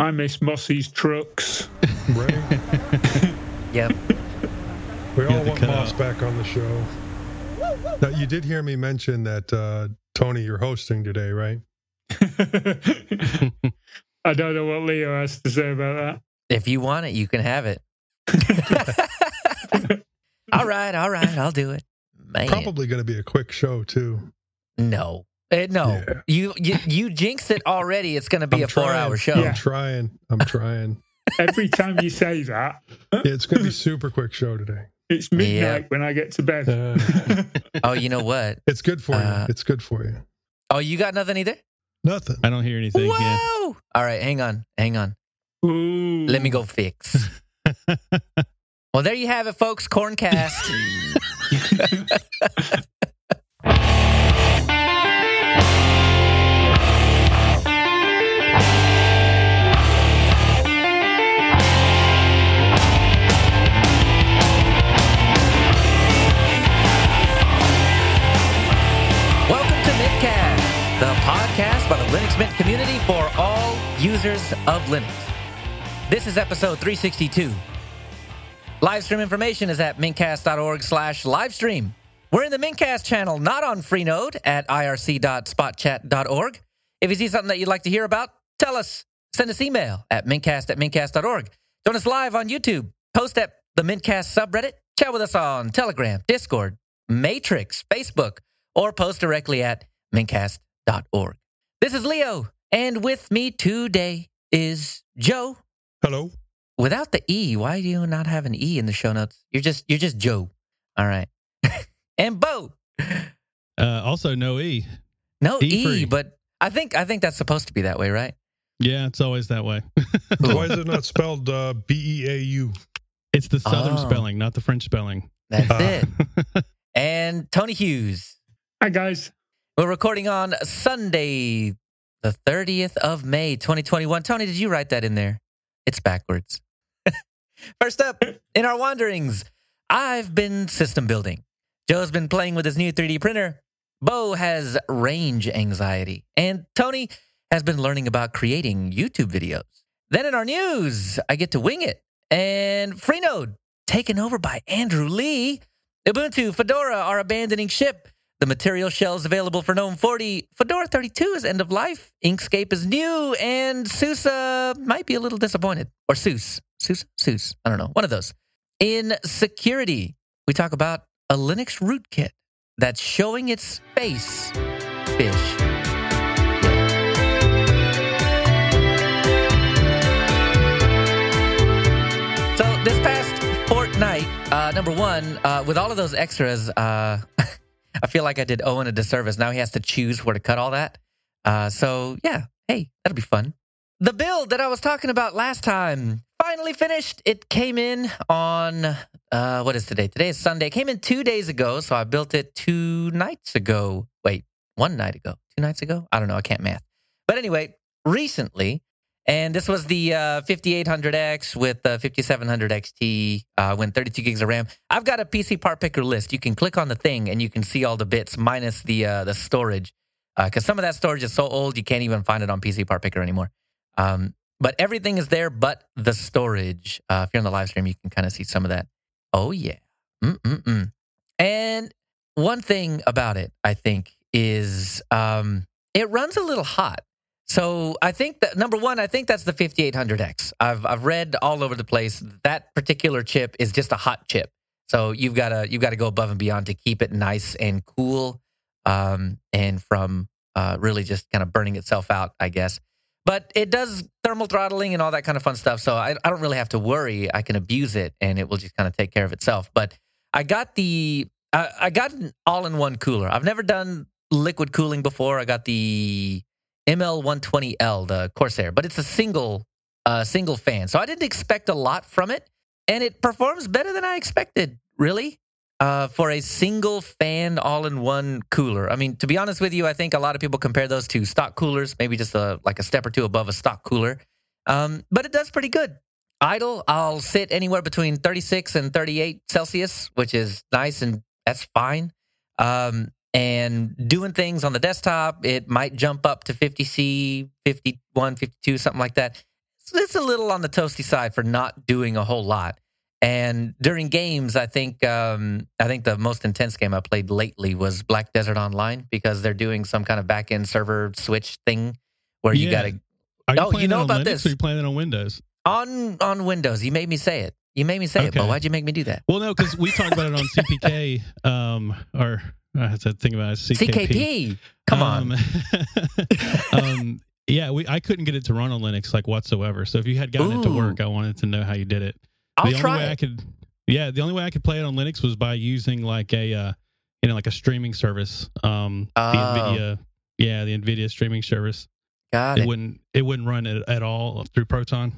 I miss Mossy's trucks. Right? Yep. We all have to want Moss out. back on the show. Now, you did hear me mention that, uh, Tony, you're hosting today, right? I don't know what Leo has to say about that. If you want it, you can have it. all right, all right, I'll do it. Man, Probably going to be a quick show, too. no, Uh, no. Yeah. You, you you jinxed it already. It's going to be I'm a four-hour show. Yeah. I'm trying. I'm trying. Every time you say that, Yeah, it's going to be a super quick show today. it's midnight when I get to bed. Uh, Oh, you know what? it's good for Uh, you. It's good for you. Oh, you got nothing either. Nothing. I don't hear anything. Whoa! Yeah. All right, hang on, hang on. Ooh. Let me go fix. well, there you have it, folks. Corncast. For all users of Linux. This is episode 362. Livestream information is at mintcast.org slash livestream. We're in the Mintcast channel, not on Freenode at irc.spotchat.org. If you see something that you'd like to hear about, tell us. Send us email at mintcast at mintcast.org. Join us live on YouTube. Post at the Mintcast subreddit. Chat with us on Telegram, Discord, Matrix, Facebook, or post directly at mintcast.org. This is Leo, and with me today is Joe. Hello. Without the E, why do you not have an E in the show notes? You're just you're just Joe. All right. and Bo. Uh, also, no E. No E E, but I think I think that's supposed to be that way, right? Yeah, it's always that way. Why is it not spelled uh, B E A U? It's the southern Oh. spelling, not the French spelling. That's Ah. it. And Tony Hughes. Hi, guys. We're recording on Sunday, the 30th of May, 2021. Tony, did you write that in there? It's backwards. First up, in our wanderings, I've been system building. Joe's been playing with his new 3D printer. Bo has range anxiety. And Tony has been learning about creating YouTube videos. Then in our news, I get to wing it. And Freenode, taken over by Andrew Lee. Ubuntu, Fedora are abandoning ship. The material shell is available for GNOME 40. Fedora 32 is end of life. Inkscape is new. And SUSE uh, might be a little disappointed. Or SUSE. SUSE? SUSE. I don't know. One of those. In security, we talk about a Linux rootkit that's showing its face. Fish. So this past fortnight, uh, number one, uh, with all of those extras, uh, I feel like I did Owen a disservice. Now he has to choose where to cut all that. Uh, so yeah, hey, that'll be fun. The build that I was talking about last time finally finished. It came in on uh, what is today? Today is Sunday. It came in two days ago, so I built it two nights ago. Wait, one night ago, two nights ago. I don't know. I can't math. But anyway, recently, and this was the uh, 5800X with the 5700 XT, uh, when 32 gigs of RAM. I've got a PC part picker list. You can click on the thing and you can see all the bits minus the uh, the storage, because some of that storage is so old you can't even find it on PC part picker anymore. Um, but everything is there, but the storage. Uh, if you're on the live stream, you can kind of see some of that. Oh yeah, Mm-mm-mm. and one thing about it, I think, is um, it runs a little hot. So I think that number one, I think that's the 5800X. I've I've read all over the place that particular chip is just a hot chip. So you've got to you've got to go above and beyond to keep it nice and cool, um, and from uh, really just kind of burning itself out, I guess. But it does thermal throttling and all that kind of fun stuff. So I, I don't really have to worry. I can abuse it and it will just kind of take care of itself. But I got the I, I got an all-in-one cooler. I've never done liquid cooling before. I got the ML120L, the Corsair, but it's a single uh, single fan. So I didn't expect a lot from it, and it performs better than I expected. Really, uh, for a single fan all-in-one cooler. I mean, to be honest with you, I think a lot of people compare those to stock coolers, maybe just a like a step or two above a stock cooler. Um, but it does pretty good. Idle, I'll sit anywhere between 36 and 38 Celsius, which is nice and that's fine. Um, and doing things on the desktop, it might jump up to 50C, 51, 52, something like that. So it's a little on the toasty side for not doing a whole lot. And during games, I think um, I think the most intense game I played lately was Black Desert Online because they're doing some kind of back end server switch thing where you got to Are you Oh, you know about Linux this. Or are you playing it on Windows? on on Windows. You made me say it. You made me say it, but why'd you make me do that? Well, no, because we talked about it on CPK, um, or I had to think about it, CKP. CKP. Come on. Um, um, yeah, we I couldn't get it to run on Linux like whatsoever. So if you had gotten it to work, I wanted to know how you did it. I'll the only try way I could, yeah, the only way I could play it on Linux was by using like a, uh, you know, like a streaming service. Um, Oh. the Nvidia, yeah, the Nvidia streaming service. Got It it. wouldn't, it wouldn't run it at all through Proton.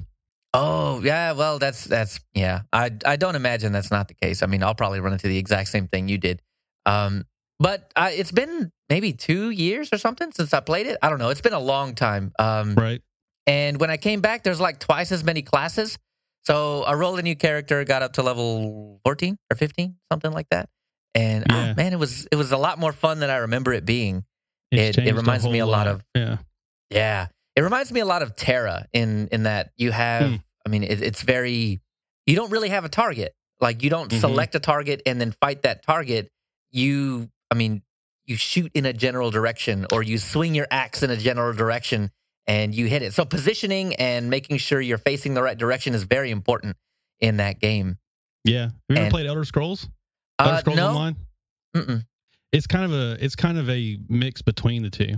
Oh yeah, well that's that's yeah. I I don't imagine that's not the case. I mean, I'll probably run into the exact same thing you did. Um, but I, it's been maybe two years or something since I played it. I don't know. It's been a long time. Um, Right. and when I came back, there's like twice as many classes. So I rolled a new character, got up to level 14 or 15, something like that. And ah, Yeah. man, it was it was a lot more fun than I remember it being. It's It- it reminds me a lot of- yeah. Yeah, it reminds me a lot of TERA in in that you have. Hmm. I mean, it, it's very. You don't really have a target. Like you don't Mhm. select a target and then fight that target. You, I mean, you shoot in a general direction or you swing your axe in a general direction and you hit it. So positioning and making sure you're facing the right direction is very important in that game. Yeah. Have you ever And- played Elder Scrolls? Elder Uh, Scrolls no, Online? Mm-mm. It's kind of a it's kind of a mix between the two.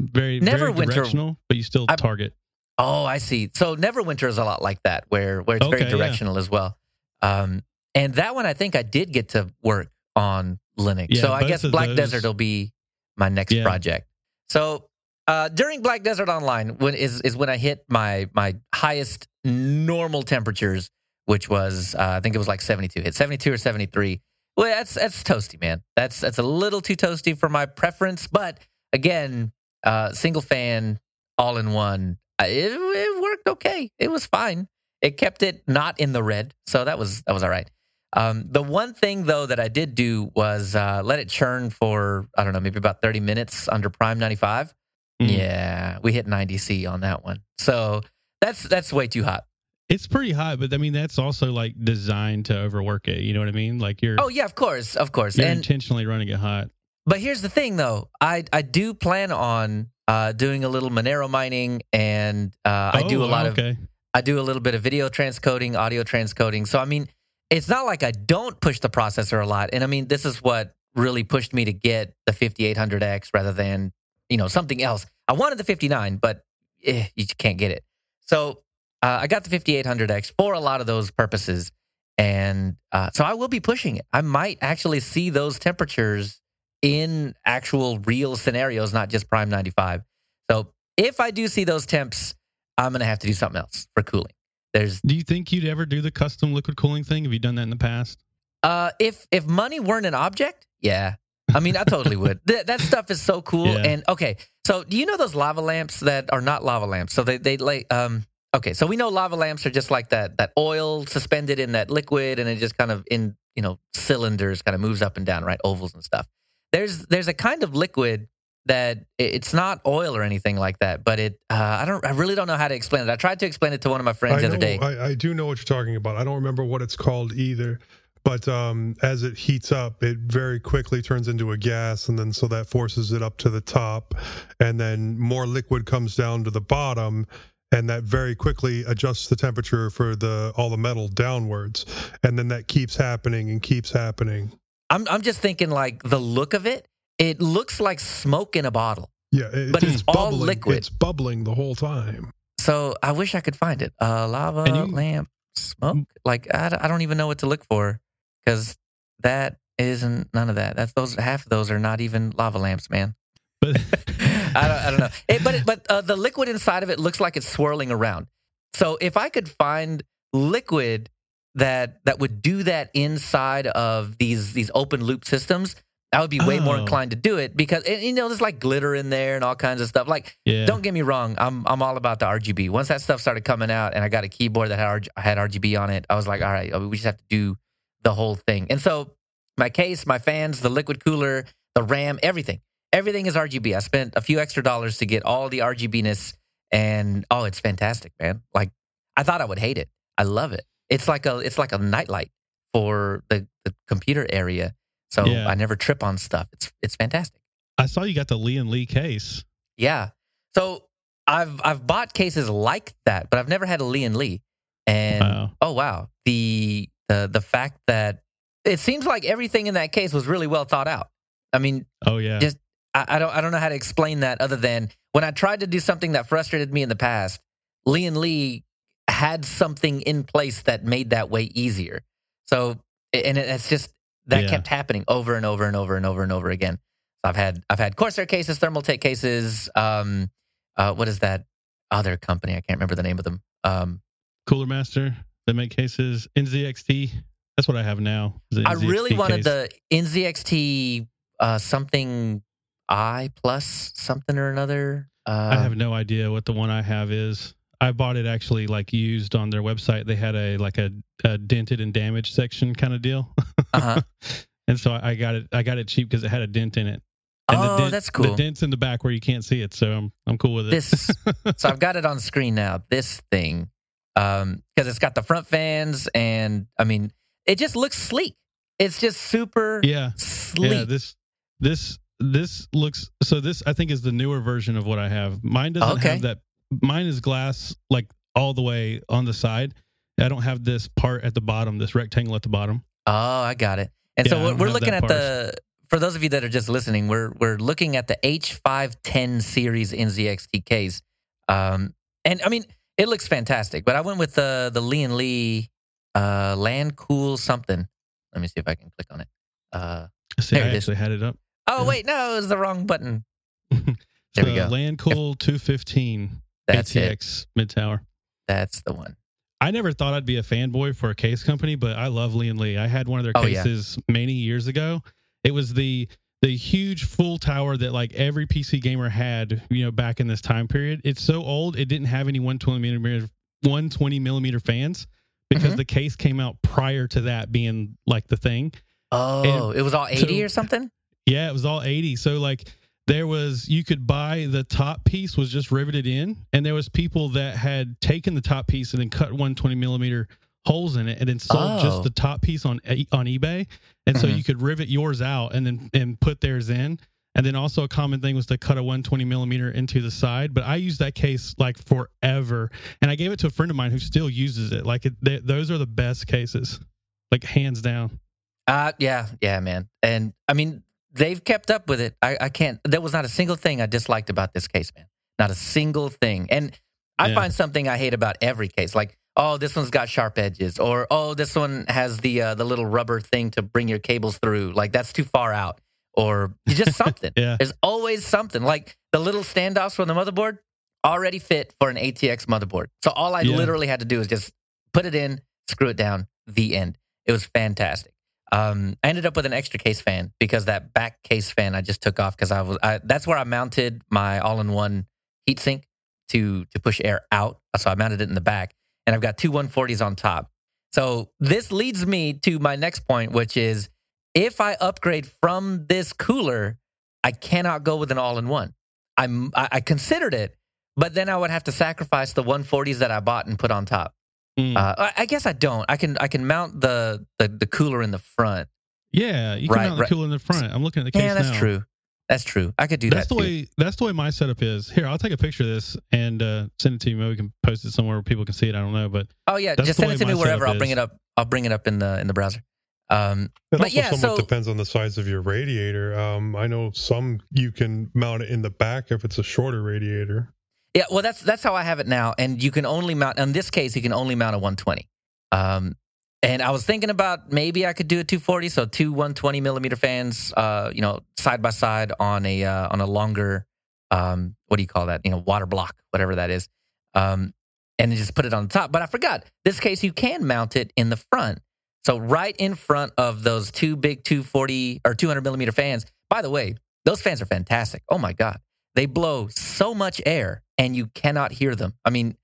Very very Neverwinter- directional, but you still I- target. Oh, I see. So Neverwinter is a lot like that, where where it's very Okay, yeah. directional as well. Um, and that one, I think I did get to work on Linux. Yeah, so I guess Black those- Desert will be my next Yeah. project. So uh, during Black Desert Online, when is is when I hit my my highest normal temperatures, which was uh, I think it was like seventy two. Hit seventy two or seventy three. Well, that's that's toasty, man. That's that's a little too toasty for my preference. But again, uh, single fan, all in one. uh, It, it worked okay. It was fine. It kept it not in the red, so that was that was all right. Um, the one thing though that I did do was uh, let it churn for I don't know maybe about thirty minutes under Prime ninety five. Mm. Yeah, we hit ninety C on that one. So that's that's way too hot. It's pretty hot, but I mean that's also like designed to overwork it. You know what I mean? Like you're Oh yeah, of course, of course. you're And intentionally running it hot. But here's the thing, though. I I do plan on uh, doing a little Monero mining, and uh, I do a Oh, lot of. I do a little bit of video transcoding, audio transcoding. So I mean, it's not like I don't push the processor a lot. And I mean, this is what really pushed me to get the 5800X rather than you know something else. I wanted the 59, but eh, you can't get it. So uh, I got the 5800X for a lot of those purposes, and uh, so I will be pushing it. I might actually see those temperatures in actual real scenarios, not just Prime 95. So if I do see those temps, I'm going to have to do something else for cooling. There's Do you think you'd ever do the custom liquid cooling thing? Have you done that in the past? uh if if money weren't an object, yeah. I mean, I totally would. Th- that stuff is so cool. Yeah. And okay, so do you know those lava lamps that are not lava lamps? So they they like um okay, so we know lava lamps are just like that that oil suspended in that liquid and it just kind of in, you know, cylinders kind of moves up and down, right? Ovals and stuff. There's there's a kind of liquid that it's not oil or anything like that, but it uh, I don't I really don't know how to explain it. I tried to explain it to one of my friends the I, other know, day. I, I do know what you're talking about. I don't remember what it's called either. But um, as it heats up, it very quickly turns into a gas, and then so that forces it up to the top, and then more liquid comes down to the bottom, and that very quickly adjusts the temperature for the all the metal downwards, and then that keeps happening and keeps happening. I'm I'm just thinking like the look of it. It looks like smoke in a bottle. Yeah, it, But it's all bubbling. liquid. It's bubbling the whole time. So I wish I could find it. Uh, lava you- lamp smoke. Like I, don't- I don't even know what to look for because that isn't none of that. That's those half of those are not even lava lamps, man. But I don't I don't know. It, but it, but uh, the liquid inside of it looks like it's swirling around. So if I could find liquid that that would do that inside of these these open loop systems, I would be way more Oh. inclined to do it because and, you know there's like glitter in there and all kinds of stuff. Like yeah, don't get me wrong, I'm I'm all about the RGB. Once that stuff started coming out, and I got a keyboard that had had RGB on it, I was like, all right, uh, we just have to do the whole thing. And so my case, my fans, the liquid cooler, the RAM, everything, everything is RGB. I spent a few extra dollars to get all the RGBness, and oh, it's fantastic, man. Like I thought I would hate it. I love it. It's like a it's like a nightlight for the, the computer area. So Yeah. I never trip on stuff. It's it's fantastic. I saw you got the Lian Li case. Yeah. So I've I've bought cases like that, but I've never had a Lian Li. And Wow. oh wow, the the the fact that it seems like everything in that case was really well thought out. I mean, Oh yeah. Just- I, I don't I don't know how to explain that other than when I tried to do something that frustrated me in the past, Lian Li had something in place that made that way easier. So and it, it's just that Yeah. kept happening over and over and over and over and over again. So I've had I've had Corsair cases, Thermaltake cases. Um, uh, what is that other company? I can't remember the name of them. Um, Cooler Master. They make cases. NZXT. That's what I have now. I really wanted case. the NZXT uh, something I plus something or another. Uh, I have no idea what the one I have is. I bought it actually like used on their website. They had a like a, a dented and damaged section kind of deal, Uh-huh. and so I got it. I got it cheap because it had a dent in it. And Oh, the dent, that's cool. The dent's in the back where you can't see it, so I'm I'm cool with it. This, so I've got it on screen now. This thing, um, because it's got the front fans, and I mean, it just looks sleek. It's just super yeah, sleek. yeah. This this this looks so. This I think is the newer version of what I have. Mine doesn't Okay. have that. Mine is glass like all the way on the side. I don't have this part at the bottom. This rectangle at the bottom. Oh, I got it. And Yeah, so we're, we're looking at the for those of you that are just listening, we're we're looking at the H510 series NZXT case. Um, and I mean, it looks fantastic. But I went with the the Lian Li uh, Lancool something. Let me see if I can click on it. Uh, See, There I it is. actually had it up. oh Yeah. wait, no, it was the wrong button. There we So, go. Lancool 215 That's it. ATX mid tower. That's the one. I never thought I'd be a fanboy for a case company, but I love Lian Li. I had one of their Oh, yeah. cases many years ago. It was the the huge full tower that like every PC gamer had, you know, back in this time period. It's so old it didn't have any 120 millimeter 120 millimeter fans because Mhm. the case came out prior to that being like the thing. Oh, it was all 80 so- or something? Yeah, it was all 80. So like there was you could buy the top piece was just riveted in and there was people that had taken the top piece and then cut 120 millimeter holes in it and then sold Oh. just the top piece on on eBay. And so Mhm. you could rivet yours out and then and put theirs in. And then also a common thing was to cut a 120 millimeter into the side. But I used that case like forever, and I gave it to a friend of mine who still uses it. Like it, they, those are the best cases, like hands down. Uh, yeah, yeah, man. And I mean, they've kept up with it. I, I can't, there was not a single thing I disliked about this case, man. Not a single thing. And I Yeah. find something I hate about every case. Like, oh, this one's got sharp edges, or oh, this one has the uh, the little rubber thing to bring your cables through. Like that's too far out, or just something. Yeah. There's always something. Like the little standoffs from the motherboard already fit for an ATX motherboard. So all I Yeah. literally had to do is just put it in, screw it down, the end. It was fantastic. Um, I ended up with an extra case fan because that back case fan I just took off because I was I, that's where I mounted my all-in-one heatsink to to push air out. So I mounted it in the back, and I've got two 140s on top. So this leads me to my next point, which is if I upgrade from this cooler, I cannot go with an all-in-one. I'm I, I considered it, but then I would have to sacrifice the 140s that I bought and put on top. Mm. Uh, I, I guess I don't. I can I can mount the the, the cooler in the front. yeah, you can right, mount the right. cooler in the front. I'm looking at the case Yeah, that's now. true. That's true. I could do that's that That's the too. way that's the way my setup is. Here, I'll take a picture of this and uh, send it to you. Maybe we can post it somewhere where people can see it. I don't know, but oh yeah, just the send it to me wherever. I'll bring it up. I'll bring it up in the in the browser. Um, It But also yeah, somewhat so- depends on the size of your radiator. Um, I know some you can mount it in the back if it's a shorter radiator. Yeah, well that's that's how I have it now, and you can only mount. In this case, you can only mount a 120. Um, and I was thinking about maybe I could do a 240, so two 120 millimeter fans, uh, you know, side by side on a uh, on a longer, um, what do you call that? You know, water block, whatever that is, um, and just put it on the top. But I forgot. This case, you can mount it in the front, so right in front of those two big 240 or 200 millimeter fans. By the way, those fans are fantastic. Oh my god, they blow so much air, and you cannot hear them. I mean,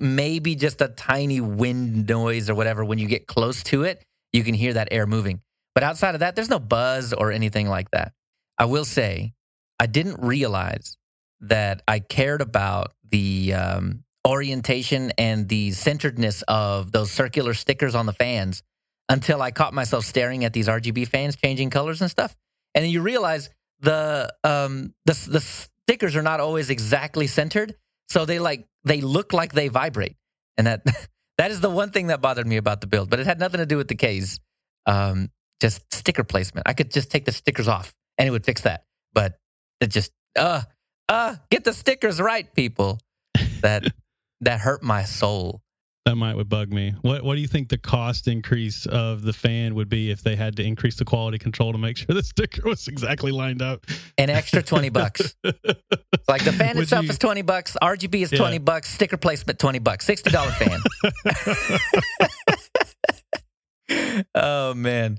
maybe just a tiny wind noise or whatever when you get close to it you can hear that air moving but outside of that there's no buzz or anything like that i will say i didn't realize that i cared about the um, orientation and the centeredness of those circular stickers on the fans until I caught myself staring at these RGB fans changing colors and stuff. And then you realize the um the the stickers are not always exactly centered, so they like they look like they vibrate. And that that is the one thing that bothered me about the build, but it had nothing to do with the case. Um just sticker placement. I could just take the stickers off and it would fix that. But it just uh uh get the stickers right, people. That that hurt my soul. That might would bug me. What What do you think the cost increase of the fan would be if they had to increase the quality control to make sure the sticker was exactly lined up? An extra twenty bucks. like the fan Would itself you- is twenty bucks. RGB is Yeah. twenty bucks. Sticker placement twenty bucks. Sixty dollar fan. oh man.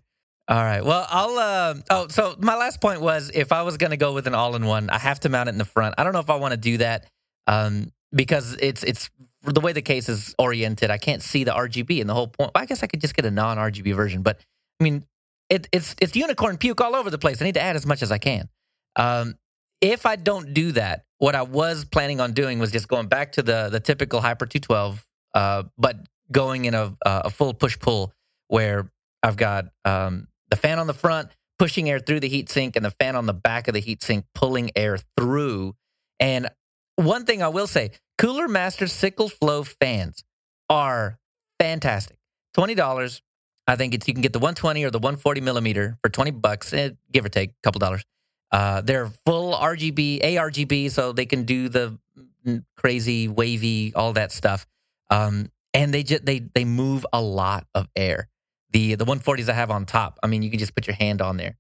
All right. Well, I'll. Uh, oh, so my last point was if I was going to go with an all-in-one, I have to mount it in the front. I don't know if I want to do that um, because it's it's the way the case is oriented. I can't see the RGB, and the whole point. I guess I could just get a non-RGB version, but I mean, it, it's it's unicorn puke all over the place. I need to add as much as I can. Um, if I don't do that, what I was planning on doing was just going back to the the typical Hyper 212, uh, but going in a a full push pull where I've got um, the fan on the front pushing air through the heatsink and the fan on the back of the heatsink pulling air through. And one thing I will say, Cooler Master SickleFlow fans are fantastic. Twenty dollars. I think it's you can get the 120 or the 140 millimeter for 20 bucks, eh, give or take a couple dollars. Uh, they're full RGB, ARGB, so they can do the crazy wavy, all that stuff. Um, and they just they they move a lot of air. The the 140s I have on top. I mean, you can just put your hand on there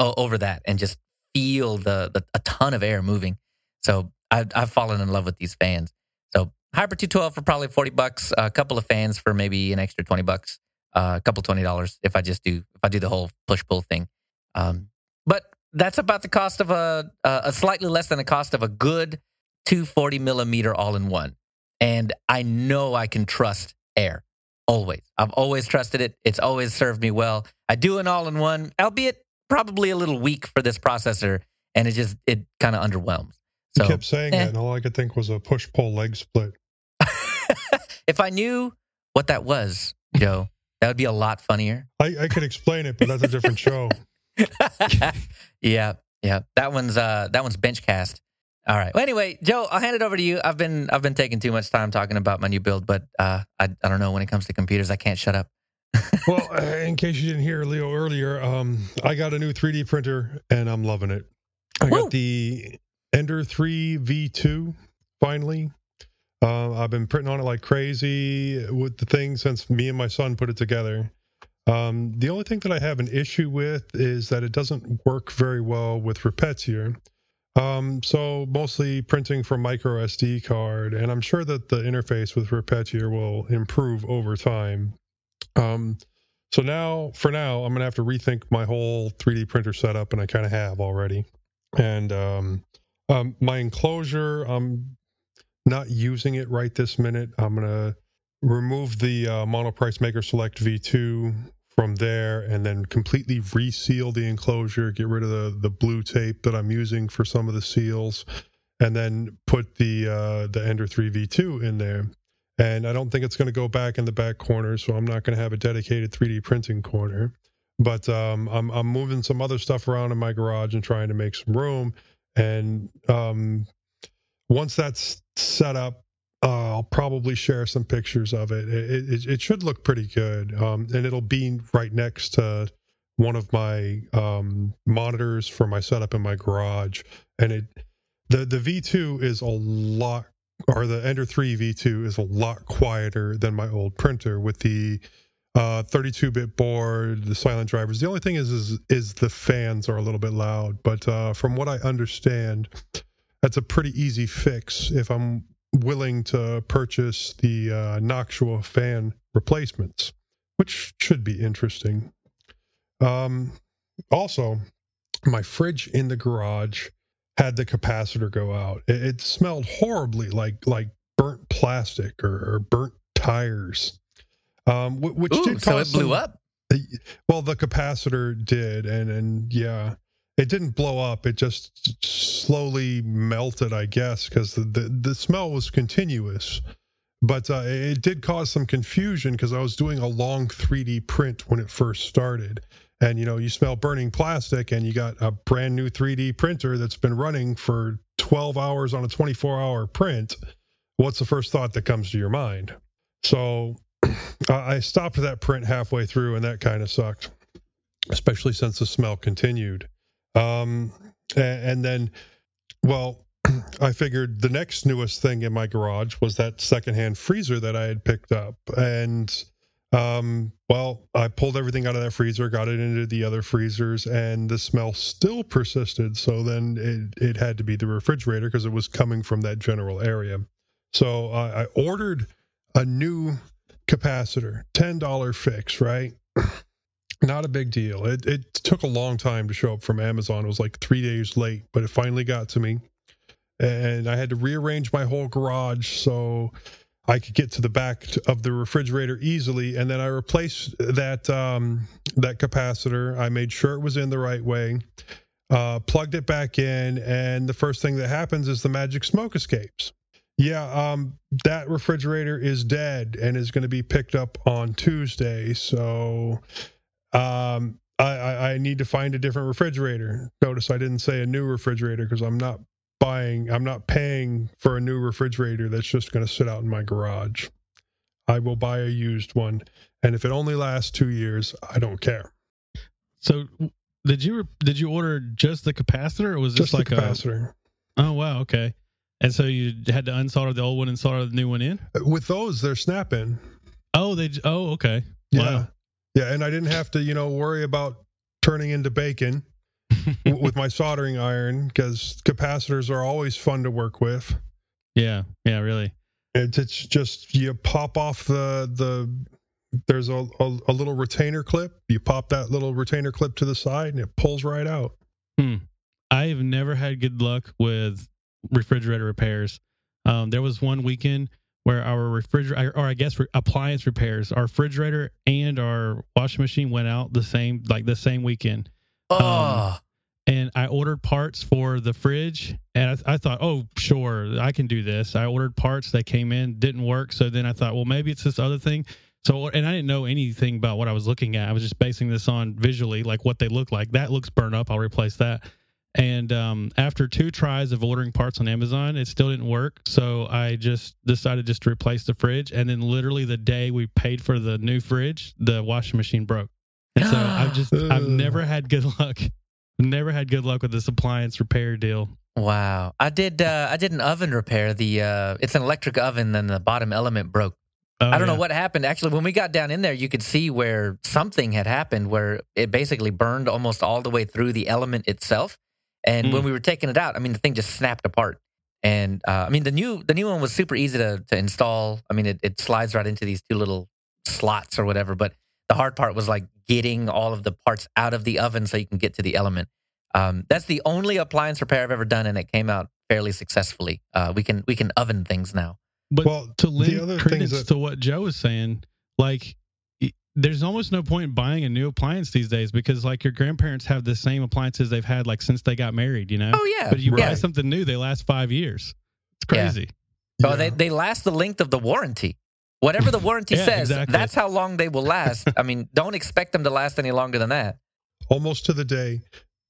o- over that and just feel the, the a ton of air moving. So I've I've fallen in love with these fans. So Hyper 212 for probably 40 bucks. A couple of fans for maybe an extra 20 bucks. Uh, a couple twenty dollars if I just do if I do the whole push pull thing. Um, but that's about the cost of a a slightly less than the cost of a good 240 millimeter all in one. And I know I can trust air always. I've always trusted it. It's always served me well. I do an all in one, albeit probably a little weak for this processor, and it just it kind of underwhelms. You So kept saying eh. that, and all I could think was a push pull leg split. if I knew what that was, Joe, that would be a lot funnier. I, I could explain it, but that's a different show. yeah, yeah. That one's uh that one's bench cast. All right. Well, anyway, Joe, I'll hand it over to you. I've been I've been taking too much time talking about my new build, but uh I I don't know when it comes to computers, I can't shut up. Well, uh, in case you didn't hear Leo earlier, um, I got a new 3D printer and I'm loving it. I Woo! got the Ender 3 V2 finally. Uh, I've been printing on it like crazy with the thing since me and my son put it together. Um, the only thing that I have an issue with is that it doesn't work very well with Repetier. Um, so mostly printing from micro SD card, and I'm sure that the interface with Repetier will improve over time. Um, so now, for now, I'm gonna have to rethink my whole 3D printer setup, and I kind of have already. And um, um, my enclosure, I'm not using it right this minute. I'm gonna remove the uh, Monoprice Maker Select V2 from there, and then completely reseal the enclosure. Get rid of the the blue tape that I'm using for some of the seals, and then put the uh, the Ender 3 V2 in there and I don't think it's going to go back in the back corner, so I'm not going to have a dedicated 3D printing corner. But um, I'm I'm moving some other stuff around in my garage and trying to make some room. And um, once that's set up, uh, I'll probably share some pictures of it. It, it, it should look pretty good, um, and it'll be right next to one of my um, monitors for my setup in my garage. And it the the V2 is a lot or the Ender 3 V2 is a lot quieter than my old printer with the uh 32-bit board, the silent drivers. The only thing is is is the fans are a little bit loud, but uh from what I understand, that's a pretty easy fix if I'm willing to purchase the uh Noctua fan replacements, which should be interesting. Um also, my fridge in the garage had the capacitor go out. It, it smelled horribly like like burnt plastic or, or burnt tires, um, wh- which Ooh, did so it blew some- up. Well, the capacitor did, and and yeah, it didn't blow up. It just slowly melted, I guess, because the, the the smell was continuous. but uh, it did cause some confusion because I was doing a long 3D print when it first started. And you know, you smell burning plastic, and you got a brand new 3D printer that's been running for 12 hours on a 24 hour print. What's the first thought that comes to your mind? So I stopped that print halfway through, and that kind of sucked, especially since the smell continued. Um, and, and then, well, I figured the next newest thing in my garage was that secondhand freezer that I had picked up. And um, well, I pulled everything out of that freezer, got it into the other freezers, and the smell still persisted. So then it, it had to be the refrigerator because it was coming from that general area. So I ordered a new capacitor, $10 fix, right? Not a big deal. It, it took a long time to show up from Amazon. It was like three days late, but it finally got to me and I had to rearrange my whole garage so I could get to the back of the refrigerator easily. And then I replaced that um, that capacitor. I made sure it was in the right way, uh, plugged it back in, and the first thing that happens is the magic smoke escapes. Yeah, um, that refrigerator is dead and is going to be picked up on Tuesday. So um, I, I, need to find a different refrigerator. Notice I didn't say a new refrigerator because I'm not buying, I'm not paying for a new refrigerator that's just going to sit out in my garage. I will buy a used one. And if it only lasts two years, I don't care. So did you did you order just the capacitor or was this just like the capacitor? A, oh wow, okay. And so you had to unsolder the old one and solder the new one in? With those, they're snap in. Oh, they oh okay. Yeah. Wow. Yeah, and I didn't have to, you know, worry about turning into bacon with my soldering iron because capacitors are always fun to work with. Yeah, yeah, really. It's, it's just you pop off the the there's a, a, a little retainer clip. You pop that little retainer clip to the side, and it pulls right out. Hmm. I have never had good luck with refrigerator repairs. Um, there was one weekend where our refrigerator, or I guess re- appliance repairs, our refrigerator and our washing machine went out the same, like the same weekend. Oh, Um, and I ordered parts for the fridge, and I, I thought, oh, sure, I can do this. I ordered parts, that came in, didn't work. So then I thought, well, maybe it's this other thing. So, and I didn't know anything about what I was looking at. I was just basing this on visually, like what they look like. That looks burnt up. I'll replace that. And um, after two tries of ordering parts on Amazon, it still didn't work. So I just decided just to replace the fridge. And then literally the day we paid for the new fridge, the washing machine broke. And so I've just I've never had good luck. Never had good luck with this appliance repair deal. wow! I did. Uh, I did an oven repair. The uh, it's an electric oven, and the bottom element broke. Oh, I don't know what happened. Actually, when we got down in there, you could see where something had happened, where it basically burned almost all the way through the element itself. And Hmm. when we were taking it out, I mean, the thing just snapped apart. And uh, I mean, the new the new one was super easy to to install. I mean, it, it slides right into these two little slots or whatever. But the hard part was like getting all of the parts out of the oven so you can get to the element. Um, that's the only appliance repair I've ever done, and it came out fairly successfully. Uh, we can we can oven things now. But Well, to the lend credence that- to what Joe was saying, like y- there's almost no point in buying a new appliance these days because like your grandparents have the same appliances they've had like since they got married, you know. Oh yeah, But you buy something new, they last five years. It's Yeah. crazy. Oh, they, they last the length of the warranty. Whatever the warranty Yeah, says, exactly. that's how long they will last. I mean, don't expect them to last any longer than that. almost to the day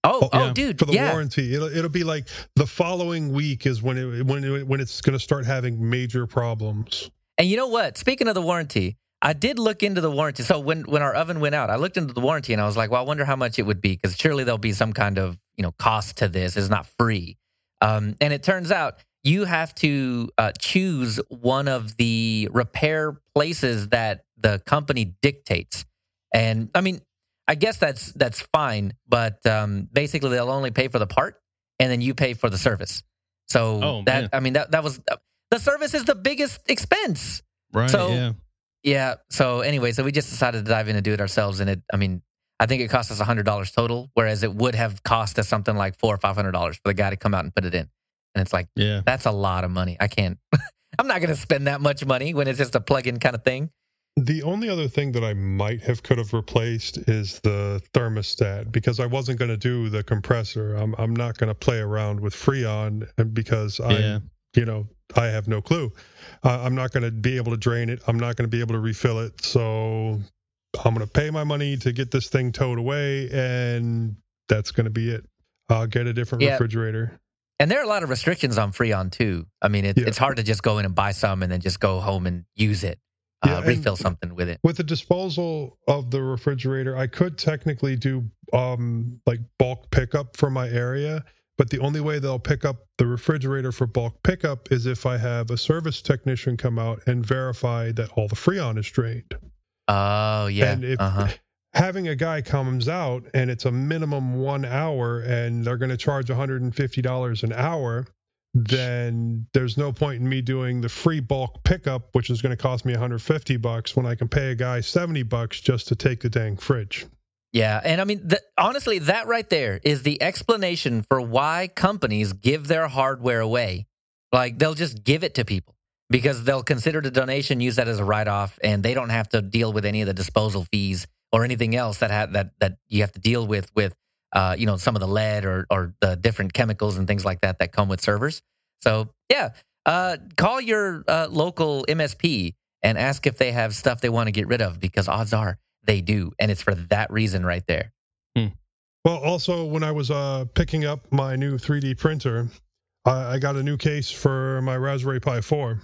Oh, Oh, oh, yeah, dude, for the yeah. warranty. It'll it'll be like the following week is when it when it, when it's going to start having major problems. And you know what? Speaking of the warranty, I did look into the warranty. So when when our oven went out, I looked into the warranty and I was like, well, I wonder how much it would be because surely there'll be some kind of you know cost to this. It's not free. Um, and it turns out you have to uh, choose one of the repair places that the company dictates. And I mean, I guess that's that's fine, but um, basically they'll only pay for the part, and then you pay for the service. So Oh, that man. I mean that that was the service is the biggest expense. Right. So- yeah. Yeah. So anyway, so we just decided to dive in and do it ourselves, and it. I mean, I think it cost us a hundred dollars total, whereas it would have cost us something like four or five hundred dollars for the guy to come out and put it in. And it's like Yeah. that's a lot of money. I can't. I'm not going to spend that much money when it's just a plug-in kind of thing. The only other thing that I might have could have replaced is the thermostat because I wasn't going to do the compressor. I'm I'm not going to play around with Freon and because I'm Yeah. You know, I have no clue. Uh, I'm not going to be able to drain it. I'm not going to be able to refill it. So I'm going to pay my money to get this thing towed away, and that's going to be it. I'll get a different Yeah. refrigerator. And there are a lot of restrictions on Freon too. I mean, it, Yeah. it's hard to just go in and buy some and then just go home and use it, uh, Yeah, refill something with it. With the disposal of the refrigerator, I could technically do um, like bulk pickup for my area, but the only way they'll pick up the refrigerator for bulk pickup is if I have a service technician come out and verify that all the freon is drained. Oh yeah. And if uh-huh. having a guy comes out and it's a minimum one hour and they're going to charge $150 an hour, then there's no point in me doing the free bulk pickup, which is going to cost me 150 bucks when I can pay a guy 70 bucks just to take the dang fridge. Yeah, and I mean, honestly, that right there is the explanation for why companies give their hardware away. Like they'll just give it to people because they'll consider the donation, use that as a write-off, and they don't have to deal with any of the disposal fees or anything else that ha- that that you have to deal with with uh, you know some of the lead or or the different chemicals and things like that that come with servers. So yeah, uh, call your uh, local MSP and ask if they have stuff they want to get rid of because odds are they do, and it's for that reason right there. Well, also, when I was uh, picking up my new 3D printer, I, I got a new case for my Raspberry Pi 4.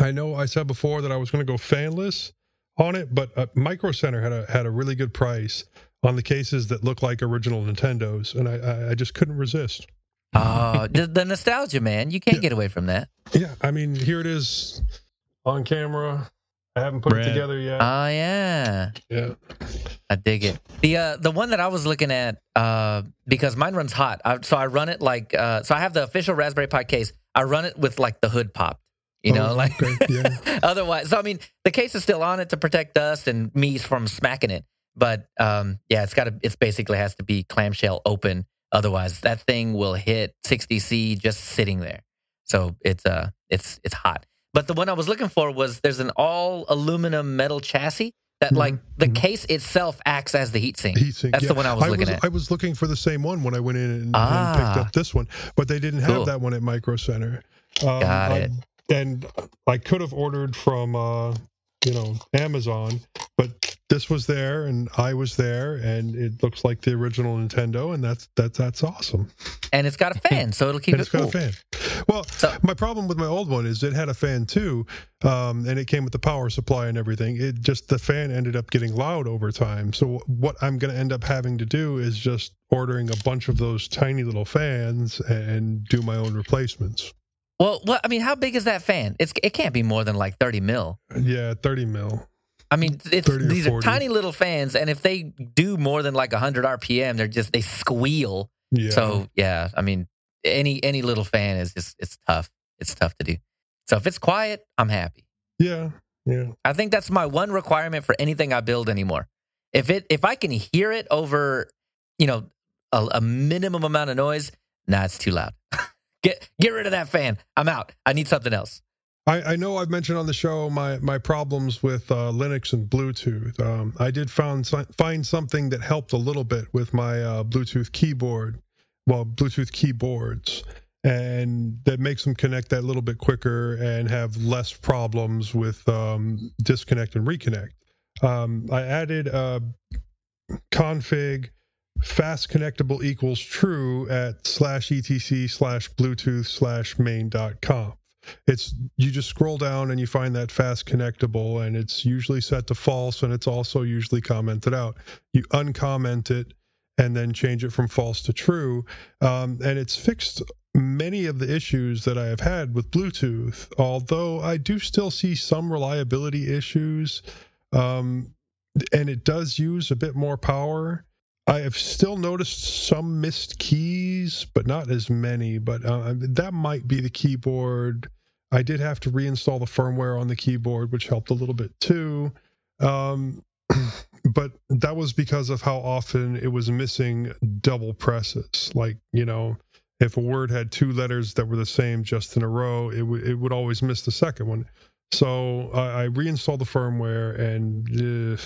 I know I said before that I was going to go fanless on it, but uh, Micro Center had a had a really good price on the cases that look like original Nintendos, and I, I, I just couldn't resist. Oh, the, the nostalgia, man! You can't Yeah. get away from that. Yeah, I mean, here it is on camera. I haven't put Brad. it together yet. Oh yeah, yeah, I dig it. The uh, the one that I was looking at uh, because mine runs hot, I, so I run it like uh, so. I have the official Raspberry Pi case. I run it with like the hood popped. You know, Oh, like okay, yeah. otherwise. So I mean, the case is still on it to protect dust and me from smacking it. But um, yeah, it's got to. It's basically has to be clamshell open. Otherwise, that thing will hit 60 C just sitting there. So it's uh, it's it's hot. But the one I was looking for was there's an all aluminum metal chassis that Mhm, like the mhm. case itself acts as the heat sink. Heat sink, That's yeah. the one I was looking at. I was looking for the same one when I went in and, and Ah. picked up this one, but they didn't have Cool. that one at Micro Center. Um, Got I- it. and I could have ordered from, uh, you know, Amazon, but this was there and I was there, and it looks like the original Nintendo, and that's that's that's awesome. and it's got a fan, so it'll keep and it it's got cool. a fan. Well, So- my problem with my old one is it had a fan too, um, and it came with the power supply and everything. It just the fan ended up getting loud over time. So what I'm going to end up having to do is just ordering a bunch of those tiny little fans and do my own replacements. Well, what I mean, how big is that fan? It's it can't be more than like 30 mil. Yeah, 30 mil. I mean, it's these are tiny little fans, and if they do more than like 100 RPM, they're just they squeal. Yeah. So yeah, I mean, any any little fan is just it's tough. It's tough to do. So if it's quiet, I'm happy. yeah, yeah. I think that's my one requirement for anything I build anymore. If it if I can hear it over, you know, a, a minimum amount of noise, nah, it's too loud. get get rid of that fan. I'm out. I need something else. I, I know I've mentioned on the show my, my problems with uh, Linux and Bluetooth. Um, I did found find something that helped a little bit with my uh, Bluetooth keyboard, well, Bluetooth keyboards, and that makes them connect that little bit quicker and have less problems with um, disconnect and reconnect. Um, I added a config fast connectable equals true at slash etc slash bluetooth slash main dot conf it's you just scroll down and you find that fast connectable and it's usually set to false and it's also usually commented out. You uncomment it and then change it from false to true. Um, and it's fixed many of the issues that i have had with bluetooth although i do still see some reliability issues um, and it does use a bit more power I have still noticed some missed keys, but not as many. But uh, that might be the keyboard. I did have to reinstall the firmware on the keyboard, which helped a little bit too. Um, but that was because of how often it was missing double presses. Like, you know, if a word had two letters that were the same just in a row, it, w- it would always miss the second one. So I I reinstalled the firmware and. Uh,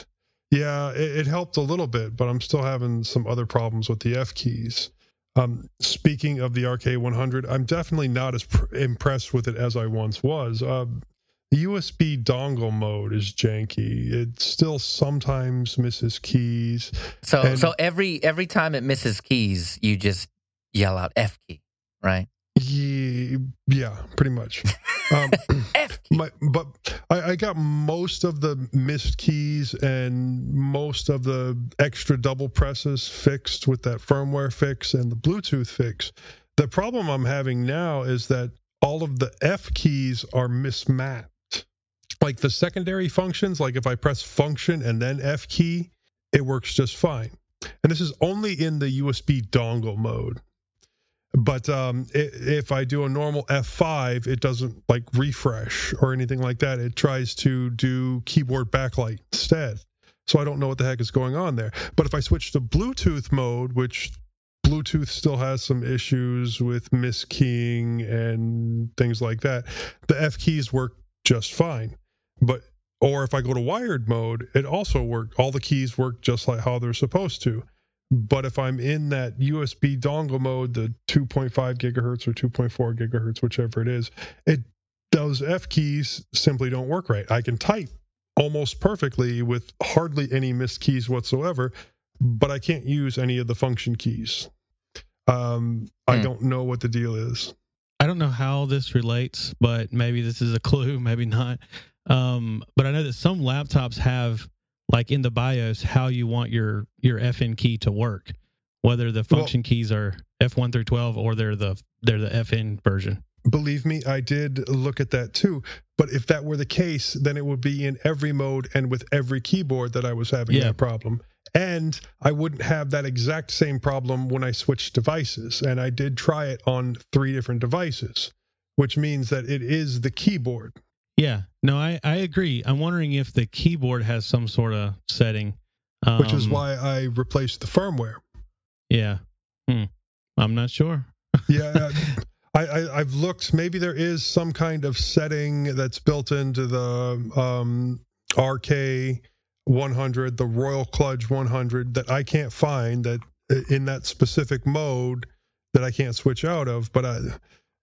yeah, it, it helped a little bit, but I'm still having some other problems with the F keys. Um, speaking of the RK100, I'm definitely not as pr- impressed with it as I once was. Uh, the USB dongle mode is janky. It still sometimes misses keys. So And- so every every time it misses keys, you just yell out F key, right? Yeah, pretty much. Um, my, but I, I got most of the missed keys and most of the extra double presses fixed with that firmware fix and the Bluetooth fix. The problem I'm having now is that all of the F keys are mismatched. Like the secondary functions, like if I press function and then F key, it works just fine. And this is only in the USB dongle mode. But um, i if I do a normal F5, it doesn't like refresh or anything like that. It tries to do keyboard backlight instead. So I don't know what the heck is going on there. But if I switch to Bluetooth mode, which Bluetooth still has some issues with miskeying and things like that, the F keys work just fine. But or if I go to wired mode, it also work. All the keys work just like how they're supposed to. But if I'm in that USB dongle mode, the 2.5 gigahertz or 2.4 gigahertz, whichever it is, it those F keys simply don't work right. I can type almost perfectly with hardly any missed keys whatsoever, but I can't use any of the function keys. Um, I Hmm. don't know what the deal is. I don't know how this relates, but maybe this is a clue, maybe not. Um, but I know that some laptops have, like in the BIOS, how you want your your FN key to work, whether the Well- function keys are F1 through 12 or they're the they're the FN version. Believe me, I did look at that too. But if that were the case, then it would be in every mode and with every keyboard that I was having Yeah. that problem. And I wouldn't have that exact same problem when I switched devices. And I did try it on three different devices, which means that it is the keyboard. Yeah, no, I I agree. I'm wondering if the keyboard has some sort of setting, which is Um, why I replaced the firmware. Yeah, hmm. I'm not sure. Yeah, I, I, I've looked. Maybe there is some kind of setting that's built into the um, RK 100, the Royal Kludge 100, that I can't find that in that specific mode that I can't switch out of. But I,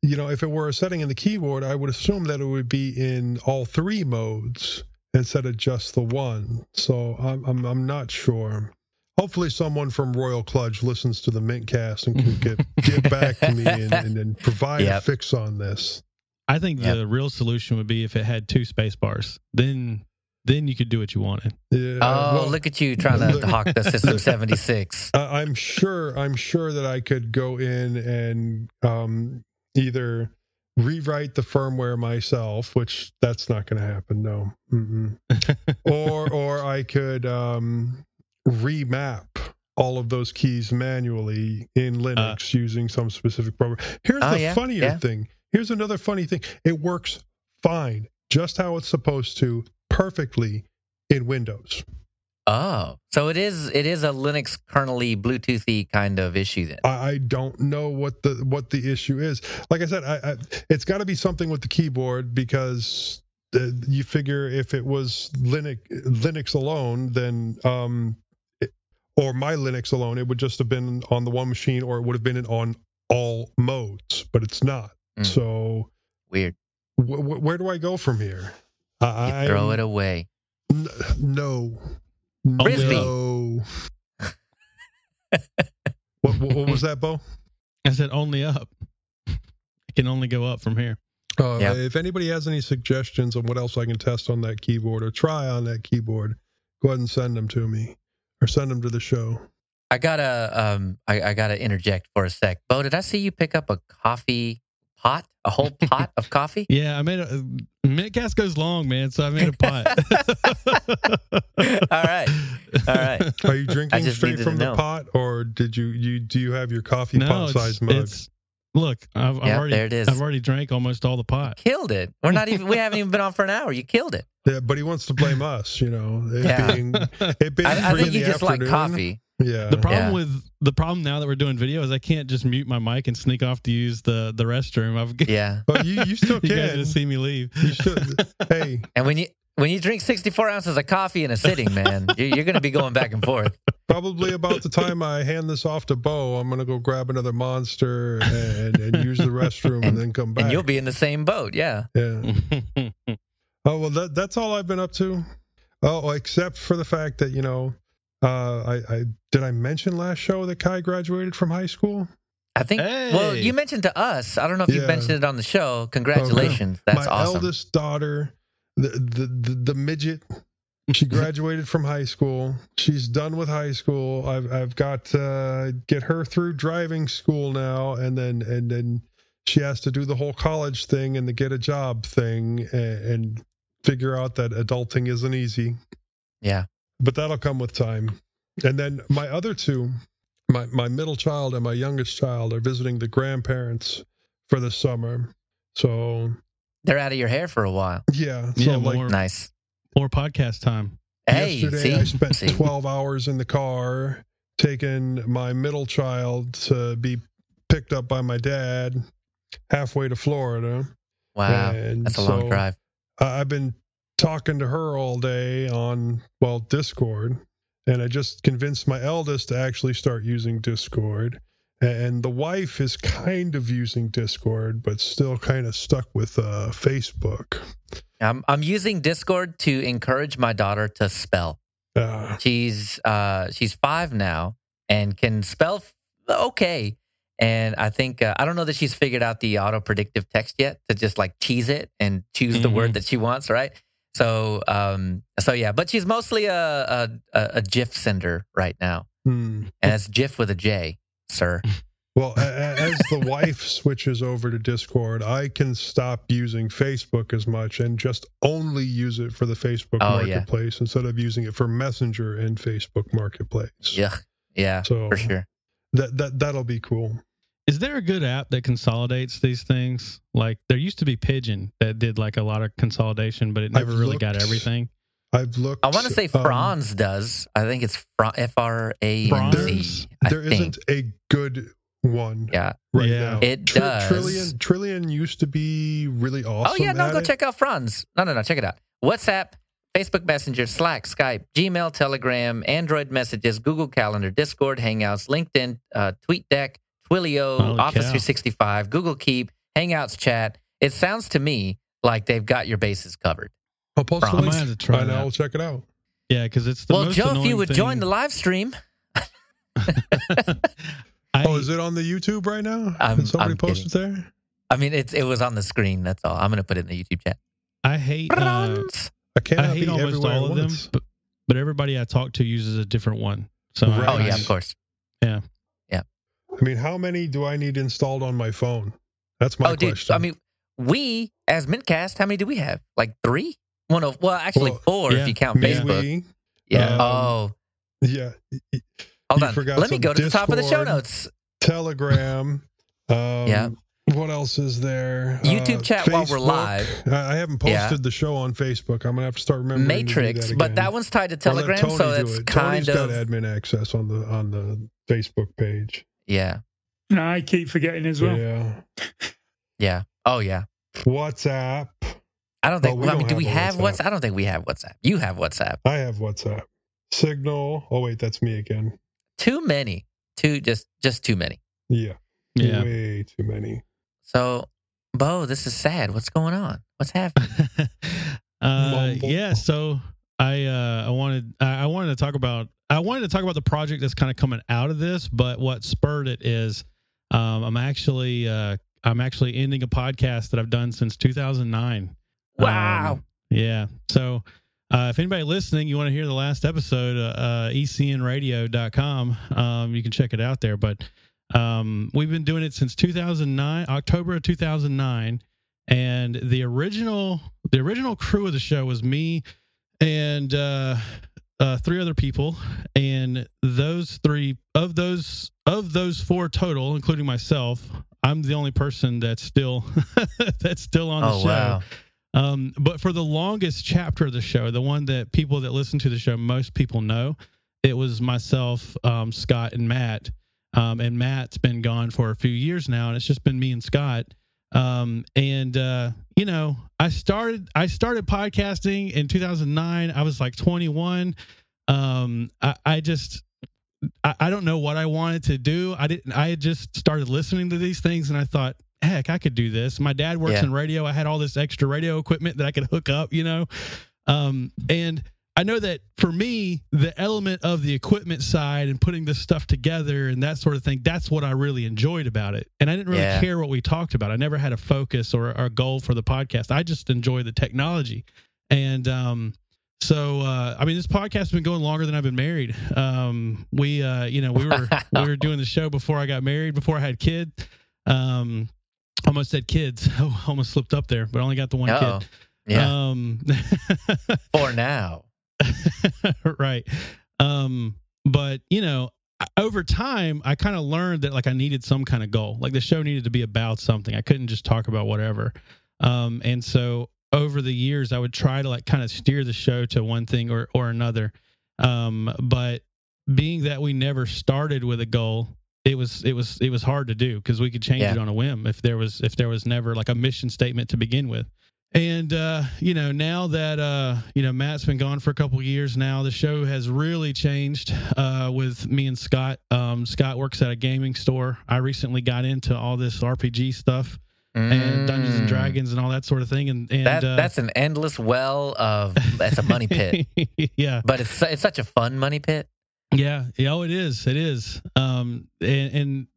you know, if it were a setting in the keyboard, I would assume that it would be in all three modes instead of just the one. So I'm I'm, I'm not sure. Hopefully, someone from Royal Kludge listens to the Mintcast and can get get back to me and, and, and provide a fix on this. I think Yep. the real solution would be if it had two space bars. Then then you could do what you wanted. Yeah, Oh, well, look at you trying to look- hawk the System 76. Uh, I'm sure. I'm sure that I could go in and um, either rewrite the firmware myself, which that's not going to happen. No, or or I could um, remap all of those keys manually in Linux using some specific program. Here's Oh, the yeah, funnier yeah. thing. Here's another funny thing. It works fine, just how it's supposed to, perfectly in Windows. Oh, so it is it is a Linux kernel-y, Bluetoothy kind of issue then. I, don't know what the what the issue is. Like I said, I, I, it's got to be something with the keyboard because uh, you figure if it was Linux Linux alone, then um, it, or my Linux alone, it would just have been on the one machine, or it would have been on all modes. But it's not. Mm. So Weird. wh- wh- where do I go from here? I throw it away. N- no. Frisbee. No. what, what, what was that, Bo? I said only up. It can only go up from here. Uh, Yeah. If anybody has any suggestions on what else I can test on that keyboard or try on that keyboard, go ahead and send them to me or send them to the show. I gotta um I, I gotta interject for a sec. Bo, did I see you pick up a coffee pot? A whole pot of coffee? Yeah, I made a Mintcast goes long, man. So I made a pot. All right. All right. Are you drinking straight from the know. pot, or did you you do you have your coffee no, pot it's, size mug? it's look. I've, I've already there it is. I've already drank almost all the pot. Killed it. We're not even we haven't even been on for an hour. You killed it. Yeah, but he wants to blame us. You know, it Yeah. being it being I, I think in you the just like coffee. Yeah, The problem Yeah. with the problem now that we're doing video is I can't just mute my mic and sneak off to use the the restroom. I've Yeah. but you you still you guys can. just see me leave. You should. hey, And when you when you drink 64 ounces of coffee in a sitting, man, you- you're going to be going back and forth. Probably about the time I hand this off to Bo, I'm gonna go grab another monster and, and use the restroom and, then come back. And you'll be in the same boat. Yeah. yeah. Oh well, that that's all I've been up to. Oh, except for the fact that you know, uh, I, I did I mention last show that Kai graduated from high school. I think. Well, you mentioned to us. I don't know if you mentioned it on the show. Congratulations. That's My awesome. My eldest daughter, the, the the the midget, she graduated from high school. She's done with high school. I've I've got to get her through driving school now, and then and then she has to do the whole college thing and the get a job thing, and, and figure out that adulting isn't easy. Yeah. But that'll come with time. And then my other two, my my middle child and my youngest child, are visiting the grandparents for the summer. So They're out of your hair for a while. yeah, so Yeah, like more- Nice. More podcast time. Hey, yesterday, see? I spent See? twelve hours in the car taking my middle child to be picked up by my dad halfway to Florida. Wow. and That's a long so drive. I- I've been talking to her all day on well Discord, and I just convinced my eldest to actually start using Discord. And the wife is kind of using Discord, but still kind of stuck with uh, Facebook. I'm I'm using Discord to encourage my daughter to spell. Uh, She's uh she's five now and can spell f- okay. And I think uh, I don't know that she's figured out the auto predictive text yet to just like tease it and choose the Mhm. word that she wants, right? So um so yeah, but she's mostly a a, a, GIF sender right now, hmm. and it's GIF with a J, sir. Well, as the wife switches over to Discord, I can stop using Facebook as much and just only use it for the Facebook Oh, yeah. Marketplace instead of using it for Messenger and Facebook Marketplace. Yeah, yeah, So for sure. that that that'll be cool. Is there a good app that consolidates these things? Like there used to be Pidgin that did like a lot of consolidation, but it never I've really got everything. I've looked. I want to say um, Franz does. I think it's F R A N Franz? Z. I There think. isn't a good one Yeah. right Yeah. now. It Tri- does. Trillian Trillian used to be really awesome. Oh yeah, no, go it. check out Franz. No, no, no, check it out. WhatsApp, Facebook Messenger, Slack, Skype, Gmail, Telegram, Android Messages, Google Calendar, Discord, Hangouts, LinkedIn, uh, TweetDeck, Twilio, Holy Office cow. 365, Google Keep, Hangouts Chat. It sounds to me like they've got your bases covered. I'll post the Franz. I link. to try and that. I'll check it out. Yeah, because it's the well, most Joe, if you would join the live stream, I, Oh, is it on the YouTube right now? I'm- Did somebody I'm post it there? I mean, it's it was on the screen. That's all. I'm going to put it in the YouTube chat. I hate uh, Franz. I cannot I hate be almost all at of them, but, but everybody I talk to uses a different one. So I- Oh yeah, Nice. of course. I mean, how many do I need installed on my phone? That's my oh, dude. question. I mean, we as Mintcast, how many do we have? Like three? One of well, actually Well, four yeah, if you count Me, Facebook. we, yeah. um, oh, yeah, hold you on. forgot Let me go to the top of the show notes. Telegram. Um, Yeah. What else is there? YouTube chat while we're Facebook. live. I I haven't posted Yeah. the show on Facebook. I'm gonna have to start remembering. to do Matrix, that but that one's tied to Telegram, so do it's it. kind Tony's of got admin access on the on the Facebook page. Yeah, No, I keep forgetting as well. Yeah. yeah. Oh yeah. WhatsApp. I don't think. Oh, we I mean, don't do we have have WhatsApp? I don't think we have WhatsApp. You have WhatsApp. I have WhatsApp. Signal. Oh wait, that's me again. Too many. Too just just too many. Yeah. yeah. Way too many. So, Bo, this is sad. What's going on? What's happening? uh, Mumble. yeah. So I uh, I wanted I wanted to talk about I wanted to talk about the project that's kind of coming out of this, but what spurred it is um, I'm actually uh, I'm actually ending a podcast that I've done since 2009. Wow. Um, yeah. So uh, if anybody listening, you want to hear the last episode, uh, uh, ecnradio.com, um, you can check it out there. But um, we've been doing it since 2009, October of 2009. And the original, the original crew of the show was me and uh, uh, three other people. And those three of those of those four total, including myself, I'm the only person that's still that's still on the oh show. wow. Um, but for the longest chapter of the show, the one that people that listen to the show, most people know, it was myself, um, Scott, and Matt. Um, and Matt's been gone for a few years now, and it's just been me and Scott. Um, and uh, you know, I started I started podcasting in 2009. I was like 21. Um, I, I just I, I don't know what I wanted to do. I didn't. I had just started listening to these things, and I thought, heck, I could do this. My dad works Yeah. in radio. I had all this extra radio equipment that I could hook up, you know. Um, and I know that for me, the element of the equipment side and putting this stuff together and that sort of thing, that's what I really enjoyed about it. And I didn't really Yeah. care what we talked about. I never had a focus or, a goal for the podcast. I just enjoy the technology. And um, so, uh, I mean, this podcast has been going longer than I've been married. Um, we, uh, you know, we were we were doing the show before I got married, before I had kids. Um, almost said kids. Oh, almost slipped up there, but I only got the one Uh-oh. kid. Yeah. Um, For now. right. Um, but you know, over time, I kind of learned that like I needed some kind of goal. Like the show needed to be about something. I couldn't just talk about whatever. Um, and so over the years, I would try to like kind of steer the show to one thing or or another. Um, but being that we never started with a goal, it was it was it was hard to do because we could change Yeah. it on a whim if there was if there was never like a mission statement to begin with. And uh, you know, now that uh, you know Matt's been gone for a couple years now, the show has really changed uh, with me and Scott. Um, Scott works at a gaming store. I recently got into all this RPG stuff and Dungeons and Mm. Dragons and all that sort of thing. And and That, uh, that's an endless well of that's a money pit. yeah, But it's it's such a fun money pit. yeah, yeah. Oh, it is. It is. Um, and, and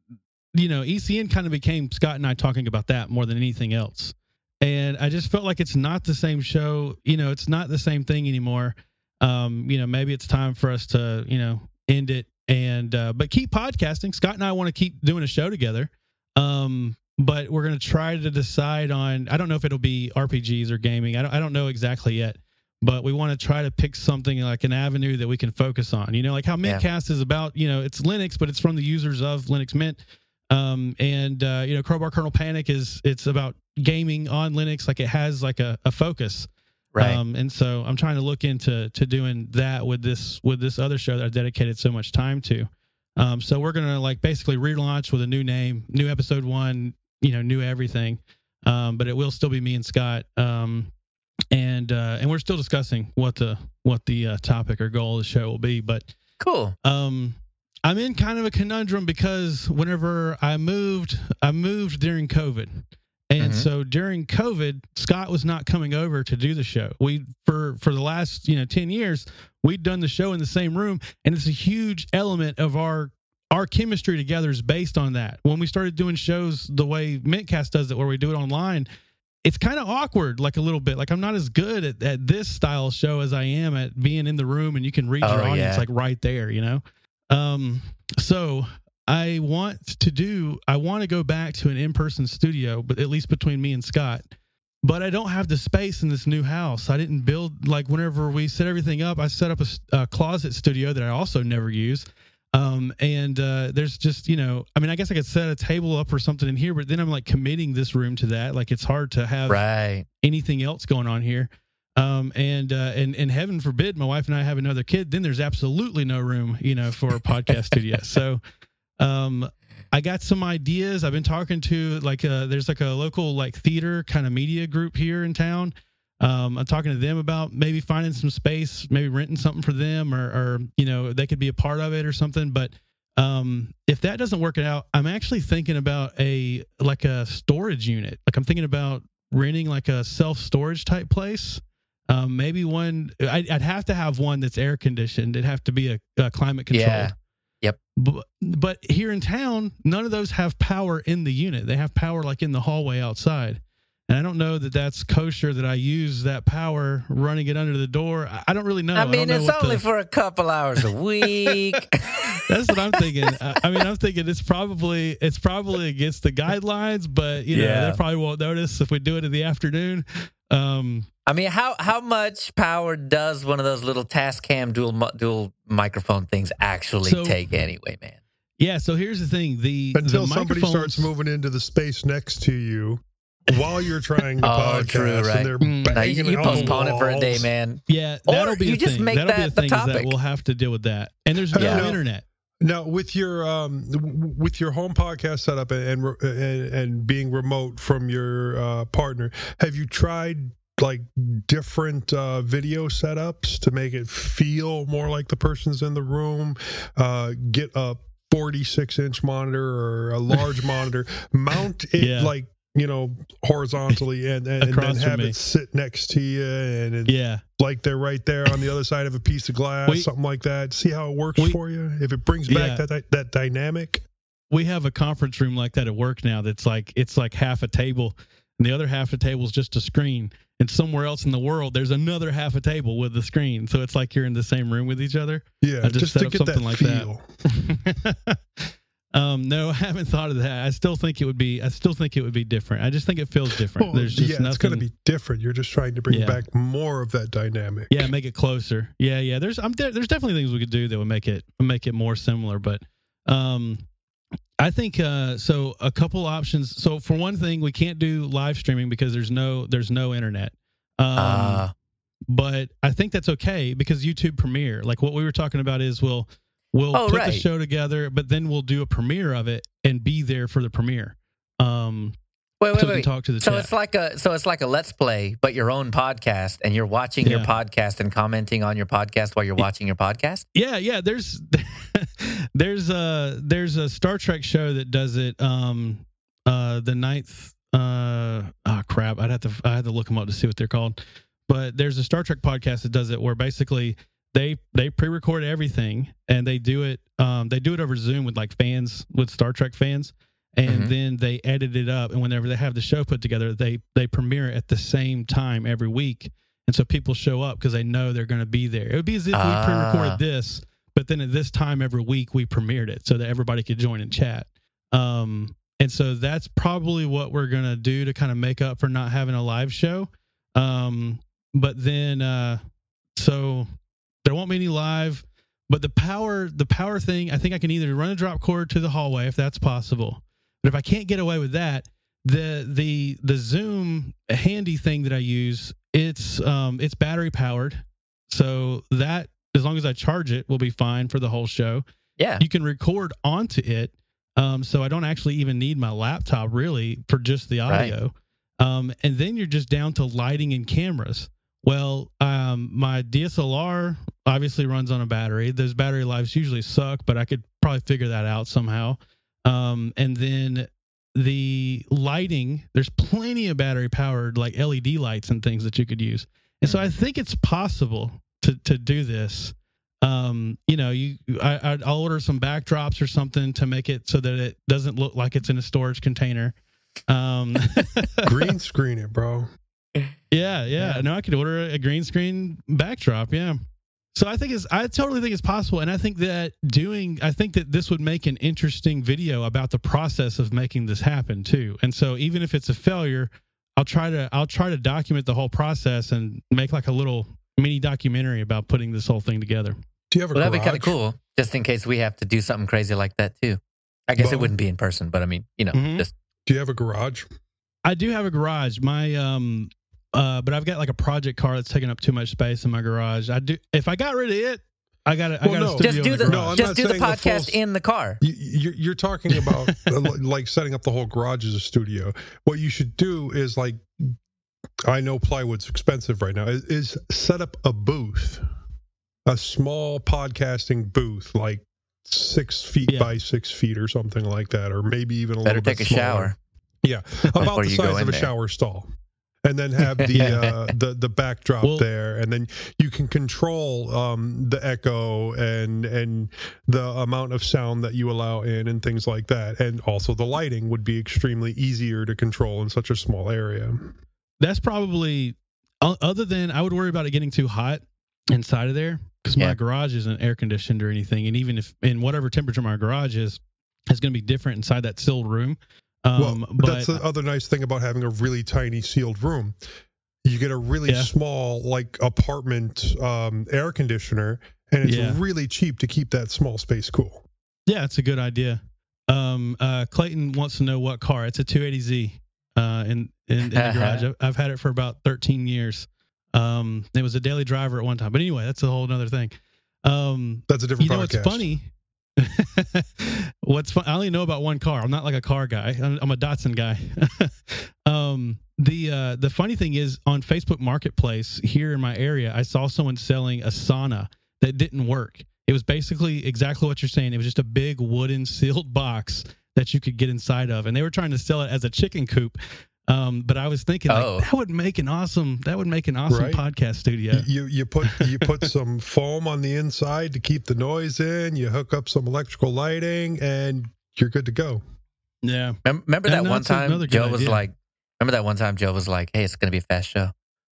you know, ECN kind of became Scott and I talking about that more than anything else. And I just felt like it's not the same show. You know, it's not the same thing anymore. Um, you know, maybe it's time for us to, you know, end it and uh, but keep podcasting. Scott and I want to keep doing a show together. Um, but we're going to try to decide on. I don't know if it'll be RPGs or gaming. I don't. I don't know exactly yet. But we want to try to pick something like an avenue that we can focus on. You know, like how Yeah. Mintcast is about. You know, it's Linux, but it's from the users of Linux Mint. Um, and uh, you know, Crowbar Kernel Panic is it's about gaming on Linux. Like it has like a, a focus. Right. Um, and so I'm trying to look into to doing that with this with this other show that I dedicated so much time to. Um, so we're gonna like basically relaunch with a new name, new episode one, you know, new everything. Um, but it will still be me and Scott. Um, and uh, and we're still discussing what the what the uh, topic or goal of the show will be. But cool. um, I'm in kind of a conundrum because whenever I moved, I moved during COVID. And Mhm. so during COVID, Scott was not coming over to do the show. We for for the last, you know, 10 years, we'd done the show in the same room and it's a huge element of our our chemistry together is based on that. When we started doing shows the way Mintcast does it where we do it online, it's kind of awkward like a little bit. Like I'm not as good at, at this style show as I am at being in the room and you can read your Oh, audience yeah. like right there, you know? Um, so I want to do, I want to go back to an in person studio, but at least between me and Scott. But I don't have the space in this new house. I didn't build, like, whenever we set everything up, I set up a closet studio that I also never use. Um, and uh, there's just, you know, I mean, I guess I could set a table up or something in here, but then I'm like committing this room to that. Like, it's hard to have Right. anything else going on here. Um, and, uh, and, and heaven forbid my wife and I have another kid, then there's absolutely no room, you know, for a podcast studio. So, um, I got some ideas. I've been talking to like, uh, there's like a local like theater kind of media group here in town. Um, I'm talking to them about maybe finding some space, maybe renting something for them or, or, you know, they could be a part of it or something. But, um, if that doesn't work out, I'm actually thinking about a, like a storage unit. Like I'm thinking about renting like a self storage type place. Um, maybe one. I'd, I'd have to have one that's air conditioned. It'd have to be a, a climate controlled. Yeah. Yep. But, but here in town, none of those have power in the unit. They have power like in the hallway outside. And I don't know that that's kosher that I use that power running it under the door. I, I don't really know. I mean, know it's only the- for a couple hours a week. that's what I'm thinking. I, I mean, I'm thinking it's probably it's probably against the guidelines, but you know Yeah. they probably won't notice if we do it in the afternoon. Um, I mean, how how much power does one of those little Tascam dual dual microphone things actually So- take anyway, man? yeah. So here's the thing: the Until the somebody starts moving into the space next to you while you're trying to Oh, podcast, true, right. and they're Mm. No, banging you, you on the postpone it for a day, man. Yeah, that'll be you a just thing. make that'll be that a the thing is that topic. we'll have to deal with that. And there's no Yeah. internet. Now, with your um, with your home podcast setup and and, and, and being remote from your uh, partner, have you tried like different uh, video setups to make it feel more like the person's in the room. Uh, get a 46 inch monitor or a large monitor, mount it Yeah. like you know horizontally, and and, and then have me. it sit next to you, and it, Yeah. like they're right there on the other side of a piece of glass, We- something like that. See how it works we- for you. If it brings back Yeah. that that dynamic. we have a conference room like that at work now that's like it's like half a table and the other half of the table is just a screen and somewhere else in the world there's another half a table with the screen so it's like you're in the same room with each other Yeah, I just just, set to up something like that. feel. um no i haven't thought of that i still think it would be i still think it would be different i just think it feels different Well, there's just yeah, nothing it's going to be different. You're just trying to bring Yeah. back more of that dynamic. yeah make it closer yeah yeah there's i'm there, there's definitely things we could do that would make it make it more similar but um i think uh so a couple options so for one thing we can't do live streaming because there's no there's no internet um Ah. but i think that's okay because youtube premiere like what we were talking about is we'll we'll Oh, put right. the show together but then we'll do a premiere of it and be there for the premiere um wait, wait, so we wait. can talk to the So chat it's like a so it's like a let's play, but your own podcast, and you're watching your podcast and commenting on your podcast while you're Yeah. watching your podcast. Yeah, yeah. There's there's a there's a Star Trek show that does it. Um, uh, the ninth. Uh, oh crap! I'd have to I had to look them up to see what they're called. But there's a Star Trek podcast that does it where basically they they pre-record everything and they do it. Um, they do it over Zoom with like fans with Star Trek fans. And Mhm. then they edit it up, and whenever they have the show put together, they they premiere it at the same time every week, and so people show up because they know they're going to be there. It would be as if Ah. we pre-recorded this, but then at this time every week we premiered it so that everybody could join and chat. Um, and so that's probably what we're gonna do to kind of make up for not having a live show. Um, but then uh, so there won't be any live. But the power, the power thing, I think I can either run a drop cord to the hallway if that's possible. But if I can't get away with that, the the the Zoom handy thing that I use, it's um it's battery powered. So that as long as I charge it will be fine for the whole show. Yeah. You can record onto it. Um so I don't actually even need my laptop really for just the Right. audio. Um and then you're just down to lighting and cameras. Well, um my DSLR obviously runs on a battery. Those battery lives usually suck, but I could probably figure that out somehow. Um, and then the lighting, there's plenty of battery powered like LED lights and things that you could use. And so I think it's possible to to do this. Um, you know, you I I'll order some backdrops or something to make it so that it doesn't look like it's in a storage container. Um, Green screen it, bro. Yeah, yeah. No, I could order a green screen backdrop. Yeah. So I think it's I totally think it's possible, and I think that doing I think that this would make an interesting video about the process of making this happen too. And so even if it's a failure, I'll try to I'll try to document the whole process and make like a little mini documentary about putting this whole thing together. Do you have a Well, that'd be kind of cool, just in case we have to do something crazy like that too. I guess it wouldn't be in person, but I mean, you know, Mhm. just Do you have a garage? I do have a garage. My um uh but I've got like a project car that's taking up too much space in my garage. I do if I got rid of it, I got it. Well, got a no. studio just do in the the No. I'm just not do the saying the full podcast in the car. You, you're, you're talking about uh, like setting up the whole garage as a studio. What you should do is like, I know plywood's expensive right now. Is, is set up a booth, a small podcasting booth, like six feet Yeah. by six feet or something like that, or maybe even a Better little bit take a smaller. shower. Yeah, about the size of a there. shower stall, and then have the uh, the the backdrop Well- there, and then you can control um, the echo and and the amount of sound that you allow in and things like that, and also the lighting would be extremely easier to control in such a small area. That's probably other than I would worry about it getting too hot inside of there because my garage isn't air conditioned or anything, and even if in whatever temperature my garage is, it's going to be different inside that sealed room. Um, well, but that's the other nice thing about having a really tiny sealed room. You get a really Yeah. small like apartment um, air conditioner, and it's Yeah. really cheap to keep that small space cool. yeah, it's a good idea. Um, uh, Clayton wants to know what car. It's a 280Z uh, in, in in the garage. I've, I've had it for about 13 years. Um, it was a daily driver at one time, but anyway, that's a whole other thing. Um, That's a different you know podcast. what's funny What's fun? I only know about one car. I'm not like a car guy. I'm, I'm a Datsun guy. um, the uh, the funny thing is on Facebook Marketplace here in my area, I saw someone selling a sauna that didn't work. It was basically exactly what you're saying. It was just a big wooden sealed box that you could get inside of, and they were trying to sell it as a chicken coop. Um, but I was thinking like, Oh. that would make an awesome that would make an awesome Right. podcast studio. You you put you put some foam on the inside to keep the noise in. You hook up some electrical lighting, and you're good to go. Yeah. Remember that one time good Joe was like, remember that one time Joe was like, hey, it's going to be a fast show.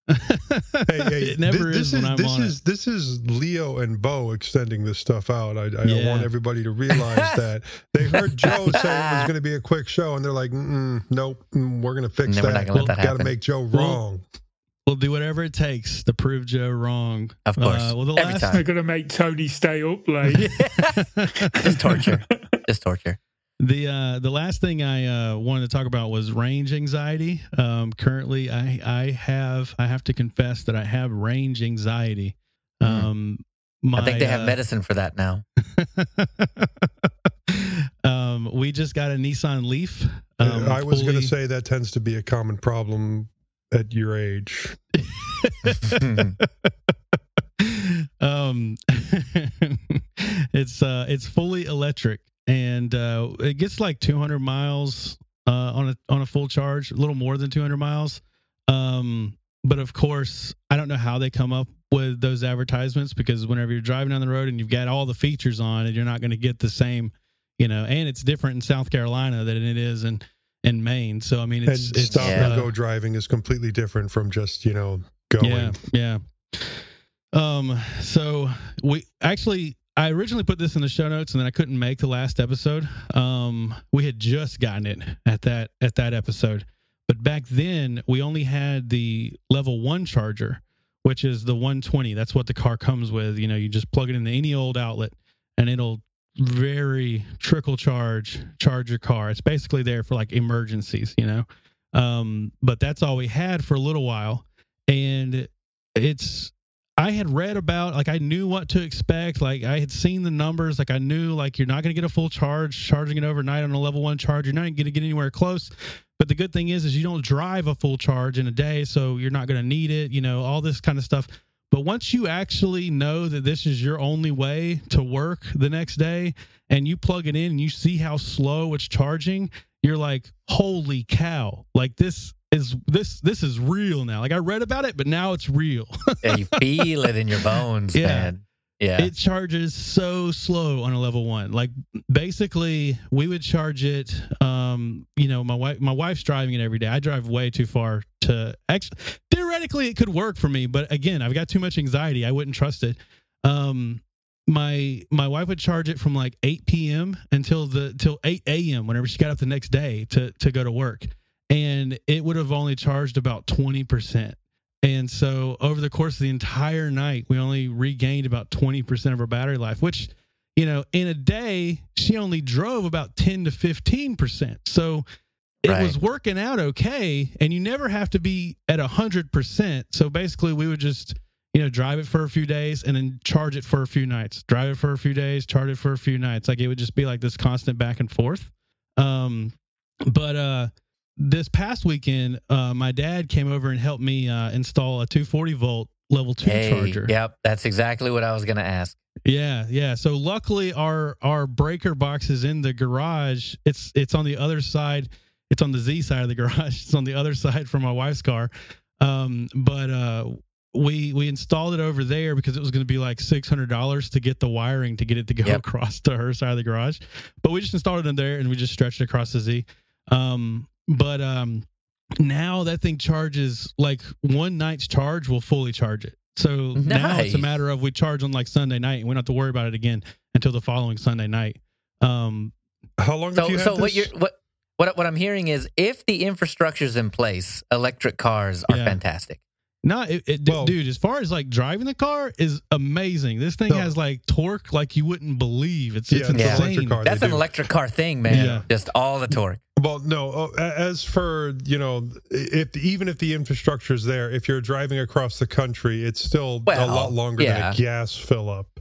Hey, hey, it never this, is when I'm this on is this is Leo and Bo extending this stuff out. I, I don't Yeah. want everybody to realize that they heard Joe say it was going to be a quick show, and they're like, "Nope, mm, we're going to fix No, we're that. not gonna let that Got to make Joe Well, wrong." We'll do whatever it takes to prove Joe wrong. Of course. Uh, well, the Every last time. They're going to make Tony stay up late. Just torture. Just torture. The uh, the last thing I uh, wanted to talk about was range anxiety. Um, currently, I I have I have to confess that I have range anxiety. Um, my, I think they have uh, medicine for that now. um, we just got a Nissan Leaf. Um, I was going to say that tends to be a common problem at your age. um it's uh it's fully electric and uh it gets like 200 miles uh on a on a full charge a little more than 200 miles um but of course i don't know how they come up with those advertisements because whenever you're driving down the road and you've got all the features on and you're not going to get the same you know and it's different in south carolina than it is in in maine so i mean it's and it's stop Yeah. and go driving is completely different from just you know going. yeah, yeah. Um, so we actually I originally put this in the show notes and then I couldn't make the last episode. Um, we had just gotten it at that at that episode. But back then we only had the level one charger, which is the 120. That's what the car comes with. You know, you just plug it into any old outlet and it'll very trickle charge charge your car. It's basically there for like emergencies, you know. Um, but that's all we had for a little while and it's I had read about like I knew what to expect. Like I had seen the numbers. Like I knew like you're not going to get a full charge charging it overnight on a level one charge. You're not going to get anywhere close. But the good thing is, is you don't drive a full charge in a day, so you're not going to need it. You know all this kind of stuff. But once you actually know that this is your only way to work the next day, and you plug it in and you see how slow it's charging, you're like, holy cow! Like this is this this is real now. Like I read about it, but now it's real. Yeah, you feel it in your bones, Yeah. man. Yeah. It charges so slow on a level one. Like basically, we would charge it. Um, you know, my wife, my wife's driving it every day. I drive way too far to actually. Theoretically, it could work for me, but again, I've got too much anxiety. I wouldn't trust it. Um, my my wife would charge it from like 8 p.m. until the till 8 a.m. whenever she got up the next day to to go to work, and it would have only charged about 20 percent. And so over the course of the entire night, we only regained about 20% of our battery life, which, you know, in a day, she only drove about 10 to 15%. So it Right. was working out okay. And you never have to be at 100%. So basically, we would just, you know, drive it for a few days and then charge it for a few nights, drive it for a few days, charge it for a few nights. Like it would just be like this constant back and forth. Um, but, uh, this past weekend, uh, my dad came over and helped me uh, install a 240 volt level two hey, charger. Yep, that's exactly what I was going to ask. Yeah, yeah. So luckily, our our breaker box is in the garage. It's it's on the other side. It's on the Z side of the garage. It's on the other side from my wife's car. Um, but uh, we we installed it over there because it was going to be like six hundred dollars to get the wiring to get it to go Yep. across to her side of the garage. But we just installed it in there and we just stretched it across the Z. Um, but um, now that thing charges like one night's charge will fully charge it. So now it's a matter of we charge on like Sunday night and we don't have to worry about it again until the following Sunday night. Um, How long have So, you so this? what you're what what what I'm hearing is if the infrastructure's in place, electric cars are Yeah. fantastic. No, it, it, Well- dude. As far as like driving the car is amazing. This thing No. has like torque like you wouldn't believe. It's Yeah, it's it's an insane. electric car. That's an do. electric car thing, man. Yeah. Just all the torque. Well, no. oh, As for you know, if even if the infrastructure is there, if you're driving across the country, it's still a lot longer yeah. than a gas fill up.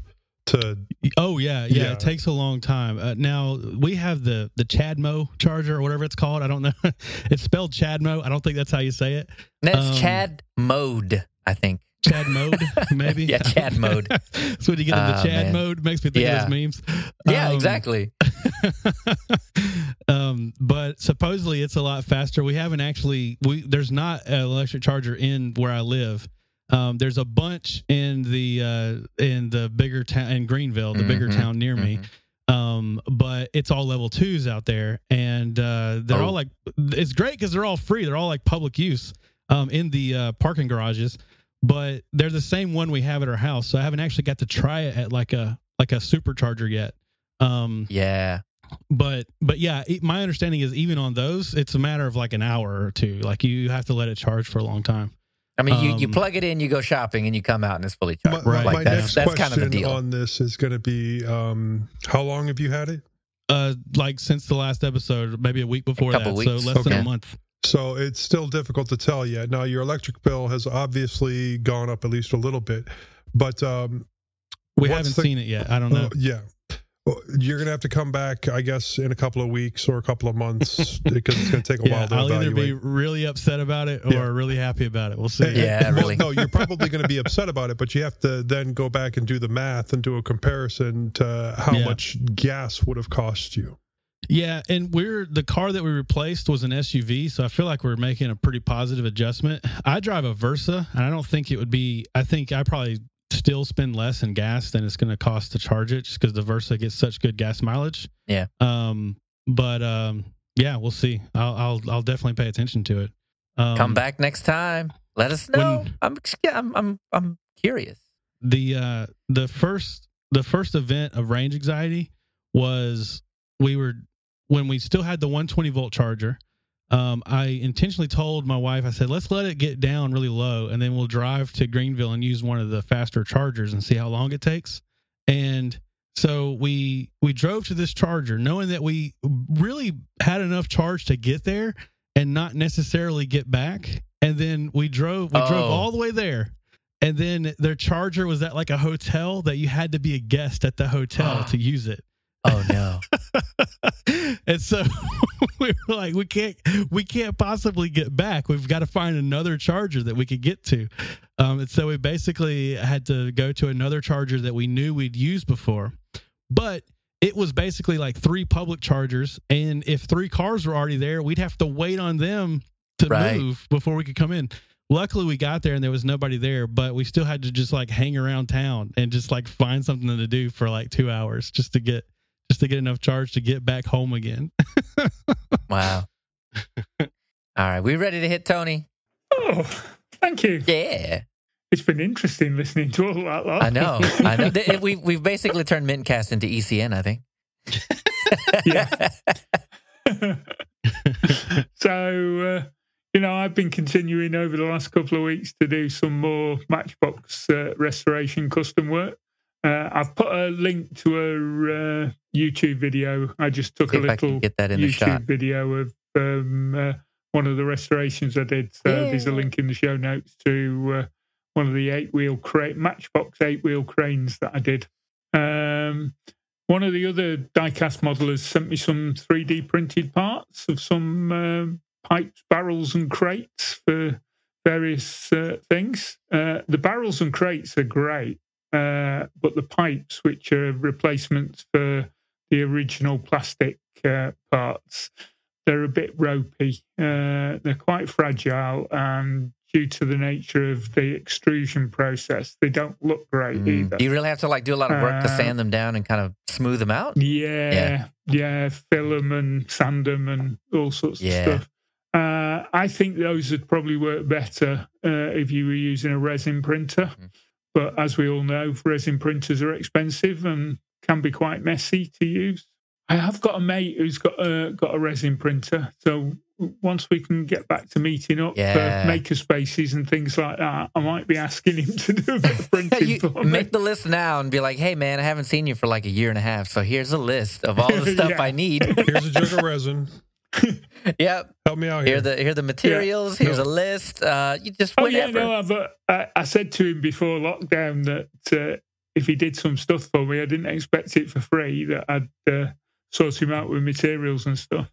To Oh yeah, yeah, Yeah. It takes a long time. Uh, now we have the the Chadmo charger or whatever it's called. I don't know. it's spelled Chadmo. I don't think that's how you say it. That's Um, Chad mode, I think. Chad mode, maybe. Yeah, Chad mode. so when you get into Ah, Chad man. mode, makes me think Yeah. of those memes. Yeah, Um, exactly. um, but supposedly it's a lot faster. We haven't actually. We there's not an electric charger in where I live. Um, there's a bunch in the uh, in the bigger town in Greenville, the bigger Mhm, town near me. mhm. Um, but it's all level twos out there, and uh, they're Oh. all like it's great because they're all free. They're all like public use um, in the uh, parking garages. But they're the same one we have at our house, so I haven't actually got to try it at like a like a supercharger yet. Um, Yeah. but but yeah my understanding is even on those it's a matter of like an hour or two like you have to let it charge for a long time I mean, you, you Um, plug it in, you go shopping, and you come out and it's fully charged. my- Right. my Like that's, next that's question kind of the deal. on this is going to be um, how long have you had it? uh like since the last episode maybe a week before couple that weeks. so less than a month So it's still difficult to tell yet. Now your electric bill has obviously gone up at least a little bit, but um, we haven't the- seen it yet i don't know uh, yeah, Well, you're going to have to come back, I guess, in a couple of weeks or a couple of months because it's going to take a yeah while to i'll either be really upset about it or Yeah. really happy about it we'll see Yeah, well, really. No, you're probably going to be upset about it, but you have to then go back and do the math and do a comparison to how Yeah. much gas would have cost you. Yeah, and we're the car that we replaced was an SUV, so I feel like we're making a pretty positive adjustment. I drive a Versa, and I don't think it would be. I think I probably still spend less in gas than it's going to cost to charge it, just because the Versa gets such good gas mileage. Yeah. Um. But um. Yeah, we'll see. I'll I'll, I'll definitely pay attention to it. Um, come back next time. Let us know. when- I'm, I'm I'm I'm curious. the uh the first the first event of range anxiety was we were when we still had the 120 volt charger um i intentionally told my wife i said let's let it get down really low and then we'll drive to greenville and use one of the faster chargers and see how long it takes. And so we we drove to this charger knowing that we really had enough charge to get there and not necessarily get back. And then we drove we drove Oh. all the way there. And then their charger was at like a hotel that you had to be a guest at the hotel to use it Oh no. and so we were like we can't we can't possibly get back we've got to find another charger that we could get to um, and so we basically had to go to another charger that we knew we'd used before but it was basically like three public chargers and if three cars were already there we'd have to wait on them to Right. move before we could come in luckily we got there and there was nobody there but we still had to just like hang around town and just like find something to do for like two hours just to get just to get enough charge to get back home again Wow. All right, we ready to hit Tony? Oh, thank you. Yeah. It's been interesting listening to all that. lot. I know. I know. We've we've basically turned Mintcast into ECN. I think. Yeah. so, uh, you know, I've been continuing over the last couple of weeks to do some more Matchbox uh, restoration custom work. Uh, I've put a link to a uh, YouTube video. I just took See a if I can little get that in the YouTube video of um, uh, one of the restorations I did. So there's a link in the show notes to uh, one of the eight wheel crane, Matchbox eight wheel cranes that I did. Um, one of the other diecast modelers sent me some 3D printed parts of some um, pipes, barrels, and crates for various uh, things. Uh, the barrels and crates are great, uh, but the pipes, which are replacements for the original plastic uh, parts, they're a bit ropey. Uh, they're quite fragile, and due to the nature of the extrusion process, they don't look great Mm. either. You really have to like do a lot of work to Uh, sand them down and kind of smooth them out? Yeah, yeah, fill them and sand them and all sorts Yeah. of stuff. Uh, I think those would probably work better uh, if you were using a resin printer. Mhm. But as we all know, resin printers are expensive and can be quite messy to use. I have got a mate who's got a got a resin printer, so once we can get back to meeting up Yeah. for maker spaces and things like that, I might be asking him to do a bit of printing you for me. make the list now and be like, "Hey, man, I haven't seen you for like a year and a half, so here's a list of all the stuff Yeah. I need." Here's a jug of resin. yep. Help me out Here here. the here are the materials. Here's No. a list. Uh, you just whatever. Oh yeah, no, I've, uh, I, I said to him before lockdown that uh, if he did some stuff for me, I didn't expect it for free. That I'd uh, sort him out with materials and stuff.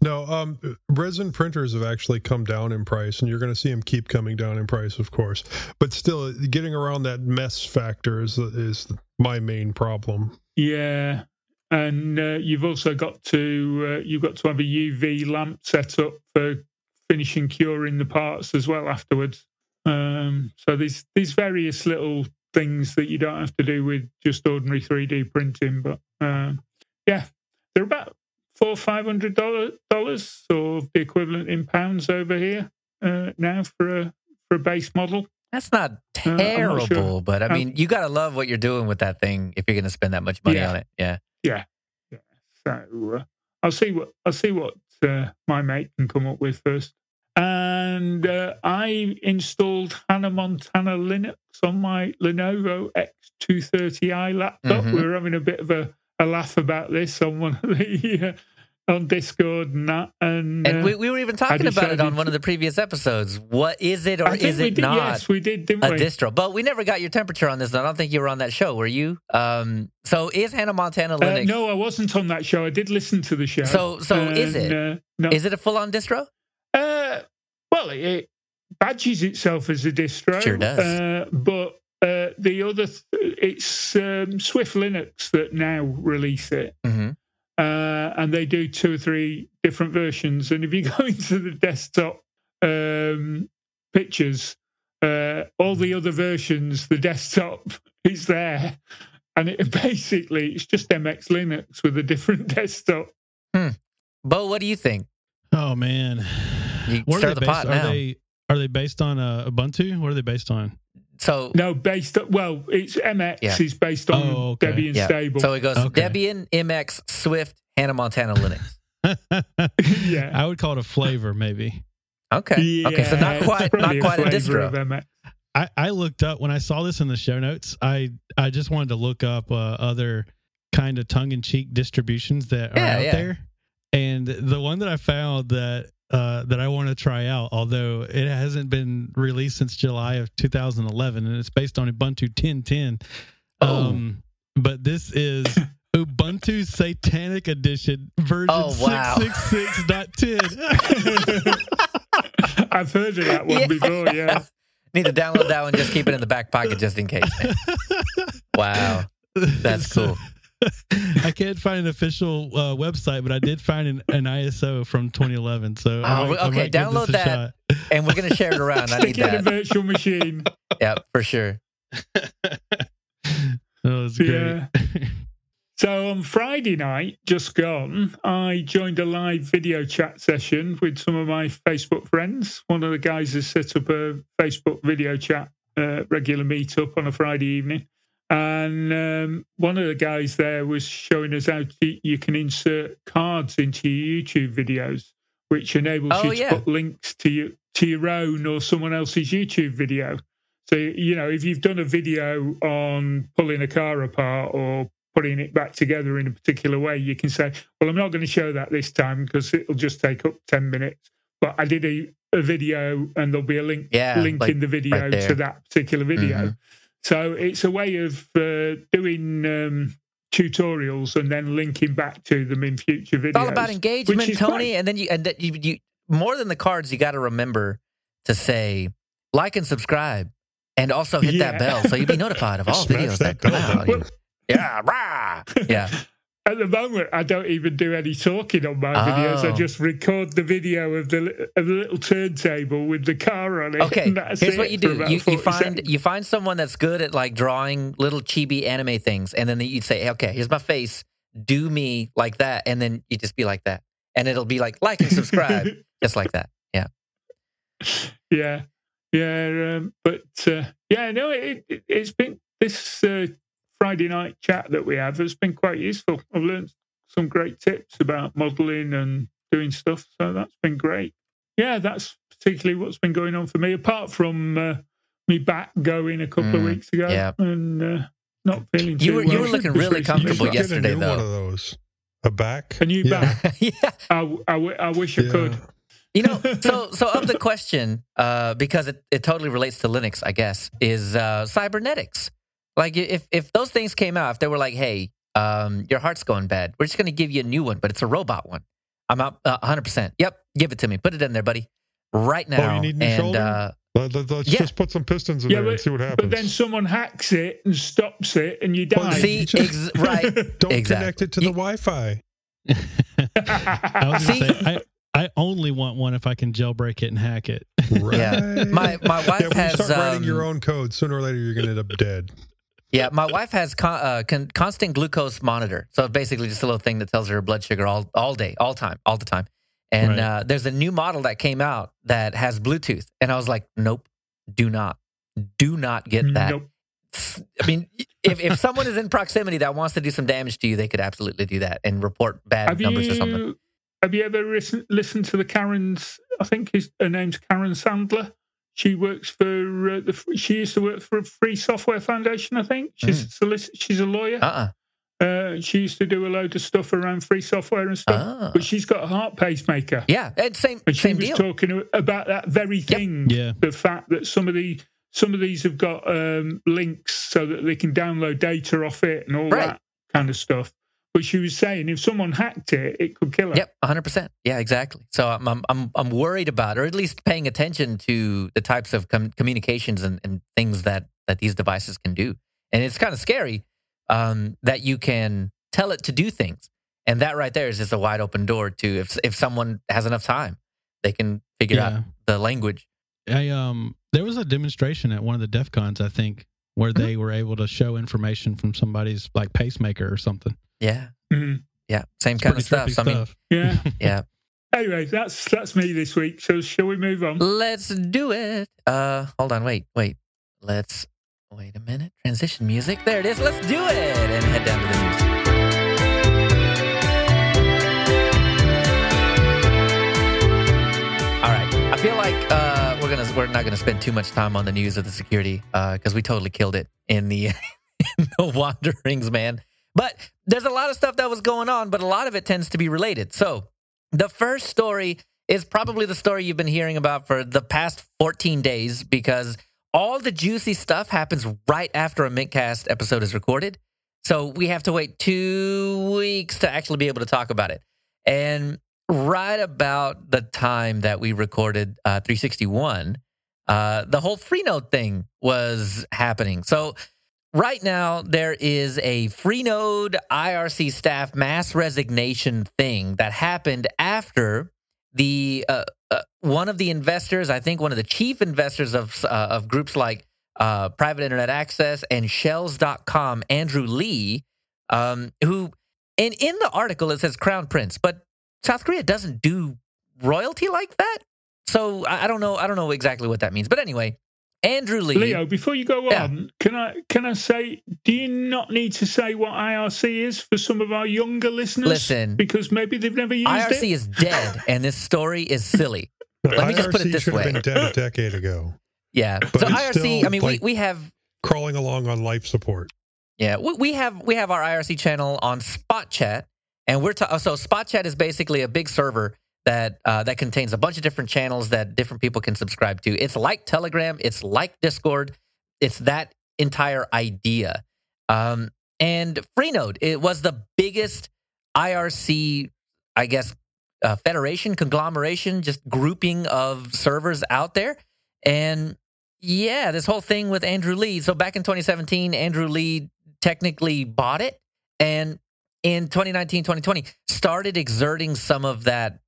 No, um, resin printers have actually come down in price, and you're going to see them keep coming down in price, of course. But still, getting around that mess factor is is my main problem. Yeah, and uh, you've also got to uh, you've got to have a UV lamp set up for finishing curing the parts as well afterwards. Um, so there's these various little things that you don't have to do with just ordinary 3D printing, but uh, yeah, they're about four five hundred dollars or the equivalent in pounds over here uh, now for a for a base model. That's not terrible, uh, sure. but I mean, um, you got to love what you're doing with that thing if you're going to spend that much money yeah, on it. Yeah, yeah, yeah. So uh, I'll see what I'll see what uh, my mate can come up with first. And uh, I installed Hannah Montana Linux on my Lenovo X230i laptop. Mm-hmm. We were having a bit of a a laugh about this on one of the uh, on Discord and that. And, and we, uh, we were even talking about it on one of the previous episodes. What is it or is it did, not? Yes, we did, didn't a we? distro, but we never got your temperature on this. I don't think you were on that show, were you? Um, so is Hannah Montana uh, Linux? Uh, no, I wasn't on that show. I did listen to the show. So, so and, is it? Uh, no. Is it a full on distro? Uh, well, it, it, badges itself as a distro. Sure does. but uh, the other, th- it's um, Swift Linux that now release it, mm-hmm. Uh, and they do two or three different versions. And if you go into the desktop um, pictures, uh, all the other versions, the desktop is there, and it basically it's just MX Linux with a different desktop. Hmm. Bo, what do you think? Oh man, you what start the based, pot now. Are they, are they based on uh, Ubuntu? What are they based on? So no, based on, well, it's MX yeah. is based on oh, okay. Debian yeah. stable. So it goes okay. Debian, MX, Swift, Hannah Montana Linux. yeah, I would call it a flavor, maybe. Okay. Yeah, okay. So not quite, not quite a, a distro. I, I looked up when I saw this in the show notes. I I just wanted to look up uh, other kind of tongue in cheek distributions that are yeah, out there, and the one that I found that uh, that I want to try out, although it hasn't been released since July of 2011, and it's based on Ubuntu 10.10. Oh. Um, but this is Ubuntu Satanic Edition version oh, wow. 666.10. I've heard of that one yeah. before, yeah. Need to download that one, just keep it in the back pocket just in case. wow. That's cool. I can't find an official uh, website, but I did find an, an ISO from 2011. So oh, might, okay, download that, and we're gonna share it around. I need that. a virtual machine. yeah, for sure. that was great. Yeah. So on Friday night, just gone, I joined a live video chat session with some of my Facebook friends. One of the guys has set up a Facebook video chat uh, regular meetup on a Friday evening. And um, one of the guys there was showing us how to, you can insert cards into your YouTube videos, which enables oh, you to yeah. put links to your to your own or someone else's YouTube video. So you know, if you've done a video on pulling a car apart or putting it back together in a particular way, you can say, "Well, I'm not going to show that this time because it'll just take up ten minutes." But I did a, a video, and there'll be a link yeah, link like in the video right to that particular video. Mm-hmm. So it's a way of uh, doing um, tutorials and then linking back to them in future videos. It's all about engagement, Tony. Quite... And then you and you, you more than the cards, you got to remember to say like and subscribe, and also hit yeah. that bell so you'll be notified of all videos that, that come out. Well, yeah, rah! yeah. At the moment, I don't even do any talking on my oh. videos. I oh. just record the video of the of the little turntable with the car on it. Okay, here's what you do: you, you find seconds. you find someone that's good at like drawing little chibi anime things, and then you'd say, "Okay, here's my face. Do me like that," and then you just be like that, and it'll be like like and subscribe, just like that. Yeah, yeah, yeah. Um, but uh, yeah, no, it, it, has been this uh, Friday night chat that we have has been quite useful. I've learned some great tips about modeling and doing stuff. So that's been great. Yeah, that's particularly what's been going on for me, apart from uh, me back going a couple mm, of weeks ago yeah. and uh, not feeling you were, well. You were looking really comfortable yesterday, though. One of those. A back? A new yeah. back? yeah. I, I, I wish yeah. I could. You know, so so of the question, uh, because it, it totally relates to Linux, I guess, is uh, cybernetics. Like if if those things came out, if they were like, "Hey, um, your heart's going bad. We're just going to give you a new one, but it's a robot one." I'm out uh, 100%. Yep, give it to me. Put it in there, buddy. Right now. Oh, you need new and shoulder? uh, Let, us Yeah. just put some pistons in Yeah, there and see what happens. But then someone hacks it and stops it, and you Well, die. see, ex- right. Don't exactly. connect it to the Wi-Fi. I was say, I, I only want one if I can jailbreak it and hack it. Right. Yeah. My my wife yeah, when has you start writing um, your own code, sooner or later you're going to end up dead. Yeah, my wife has con- uh, con- constant glucose monitor. So basically, just a little thing that tells her blood sugar all all day, all time, all the time. And Right. uh, there's a new model that came out that has Bluetooth, and I was like, nope, do not, do not get that. Nope. I mean, if if someone is in proximity that wants to do some damage to you, they could absolutely do that and report bad Have numbers or something. have you ever listen, listened to the Karen's? I think his, her name's Karen Sandler. She works for uh, the. She used to work for a Free Software Foundation. I think she's Hmm. a solic- she's a lawyer. Uh Uh, she used to do a load of stuff around free software and uh stuff. Ah. But she's got a heart pacemaker. Yeah, and same And she same was deal. talking about that very thing. Yeah. The fact that some of the some of these have got um, links so that they can download data off it and all Right. that kind of stuff. But she was saying if someone hacked it, it could kill her. Yep, 100%. Yeah, exactly. So I'm I'm I'm, I'm worried about, or at least paying attention to the types of com- communications and, and things that that these devices can do. And it's kind of scary um, that you can tell it to do things, and that right there is just a wide open door to if if someone has enough time, they can figure Yeah. out the language. I um there was a demonstration at one of the DEF CONs, I think, where Mm-hmm. they were able to show information from somebody's like pacemaker or something. Yeah, Mhm. yeah, same It's kind of pretty stuff. So, I mean. Yeah. yeah. anyway, that's that's me this week. So shall we move on? Let's do it. Uh, hold on, wait, wait. Let's wait a minute. Transition music. There it is. Let's do it and head down to the news. All right. I feel like uh, we're gonna we're not gonna spend too much time on the news of the security because we totally killed it in the in the wanderings, man. But there's a lot of stuff that was going on, but a lot of it tends to be related. So the first story is probably the story you've been hearing about for the past 14 days because all the juicy stuff happens right after a Mintcast episode is recorded. So we have to wait two weeks to actually be able to talk about it. And right about the time that we recorded uh, 361, uh, the whole Freenode thing was happening. So right now there is a Freenode IRC staff mass resignation thing that happened after the uh, uh, one of the investors, I think one of the chief investors of uh, of groups like uh, Private Internet Access and Shells.com, Andrew Lee, um, who and in the article it says Crown Prince, but South Korea doesn't do royalty like that. So I, I don't know. I don't know exactly what that means. But anyway, Andrew Lee. Leo, before you go Yeah. on, can I can I say, do you not need to say what IRC is for some of our younger listeners? Listen. because maybe they've never used it. IRC is dead, and this story is silly. Let me just put it IRC this should way. have been dead a decade ago, Yeah. But so IRC. still, I mean, like- we we have crawling along on life support. Yeah, we, we have we have our IRC channel on Spot Chat, and we're ta- so Spot Chat is basically a big server that uh, that contains a bunch of different channels that different people can subscribe to. It's like Telegram, it's like Discord, it's that entire idea. Um, and Freenode, it was the biggest IRC, I guess, uh, federation, conglomeration, just grouping of servers out there, and yeah, this whole thing with Andrew Lee. So back in 2017, Andrew Lee technically bought it and in 2019, 2020 started exerting some of that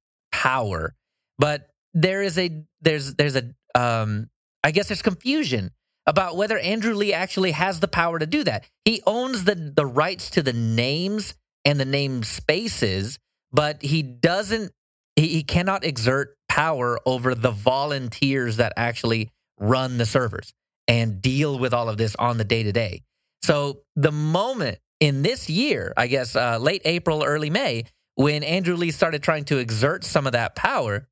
power. But there is a there's there's a um I guess there's confusion about whether Andrew Lee actually has the power to do that. He owns the the rights to the names and the name spaces, but he doesn't he, he cannot exert power over the volunteers that actually run the servers and deal with all of this on the day to day. So the moment in this year, I guess uh, late April, early May, when Andrew Lee started trying to exert some of that power,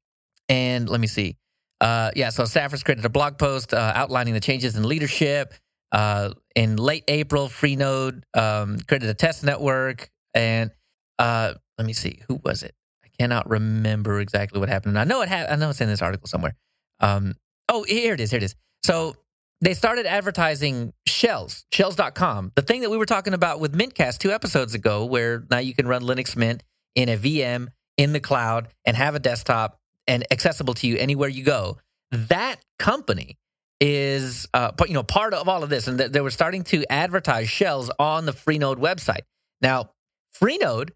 and let me see. Uh, yeah, so staffers created a blog post uh, outlining the changes in leadership. Uh, in late April, Freenode um, created a test network, and uh, let me see, who was it? I cannot remember exactly what happened. I know it. Ha- I know it's in this article somewhere. Um, oh, here it is. Here it is. So they started advertising shells, shells.com. The thing that we were talking about with Mintcast two episodes ago, where now you can run Linux Mint in a VM in the cloud and have a desktop and accessible to you anywhere you go. That company is uh, you know part of all of this, and they were starting to advertise shells on the Freenode website. Now, Freenode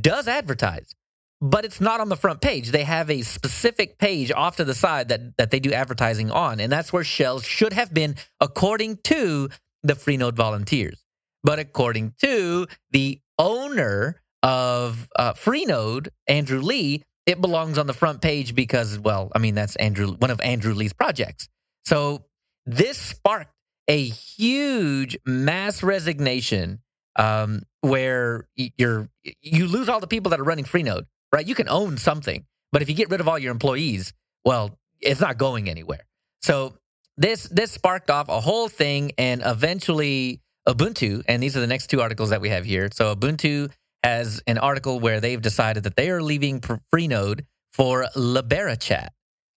does advertise, but it's not on the front page. They have a specific page off to the side that that they do advertising on, and that's where shells should have been, according to the Freenode volunteers. But according to the owner of uh, Freenode, Andrew Lee, it belongs on the front page because, well, I mean, that's Andrew, one of Andrew Lee's projects. So this sparked a huge mass resignation um, where you're you lose all the people that are running Freenode, right? You can own something, but if you get rid of all your employees, well, it's not going anywhere. So this this sparked off a whole thing, and eventually Ubuntu, and these are the next two articles that we have here. So Ubuntu has an article where they've decided that they are leaving Freenode for LiberaChat.